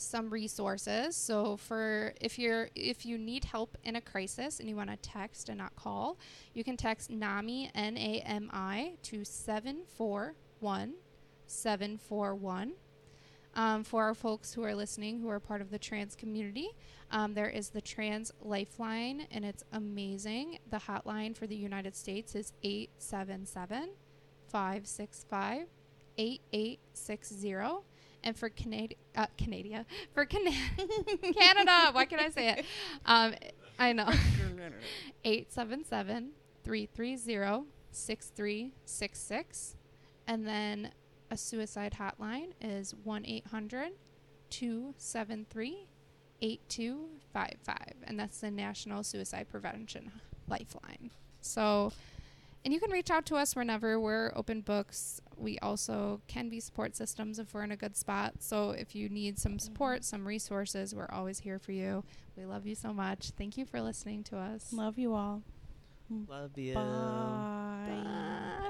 some resources. So for if you're if you need help in a crisis and you want to text and not call, you can text NAMI N A M I to seven four one seven four one. Um, for our folks who are listening who are part of the trans community, um, there is the Trans Lifeline, and it's amazing. The hotline for the United States is 877 565 8860. And for Canada, uh, Canada, for Cana- Canada, why can I say it? Um, I know. 877 330 6366. And then a suicide hotline is 1 800 273 8255 and that's the national suicide prevention lifeline so and you can reach out to us whenever we're open books we also can be support systems if we're in a good spot so if you need some mm-hmm. support some resources we're always here for you we love you so much thank you for listening to us Love you all. Love you. Bye.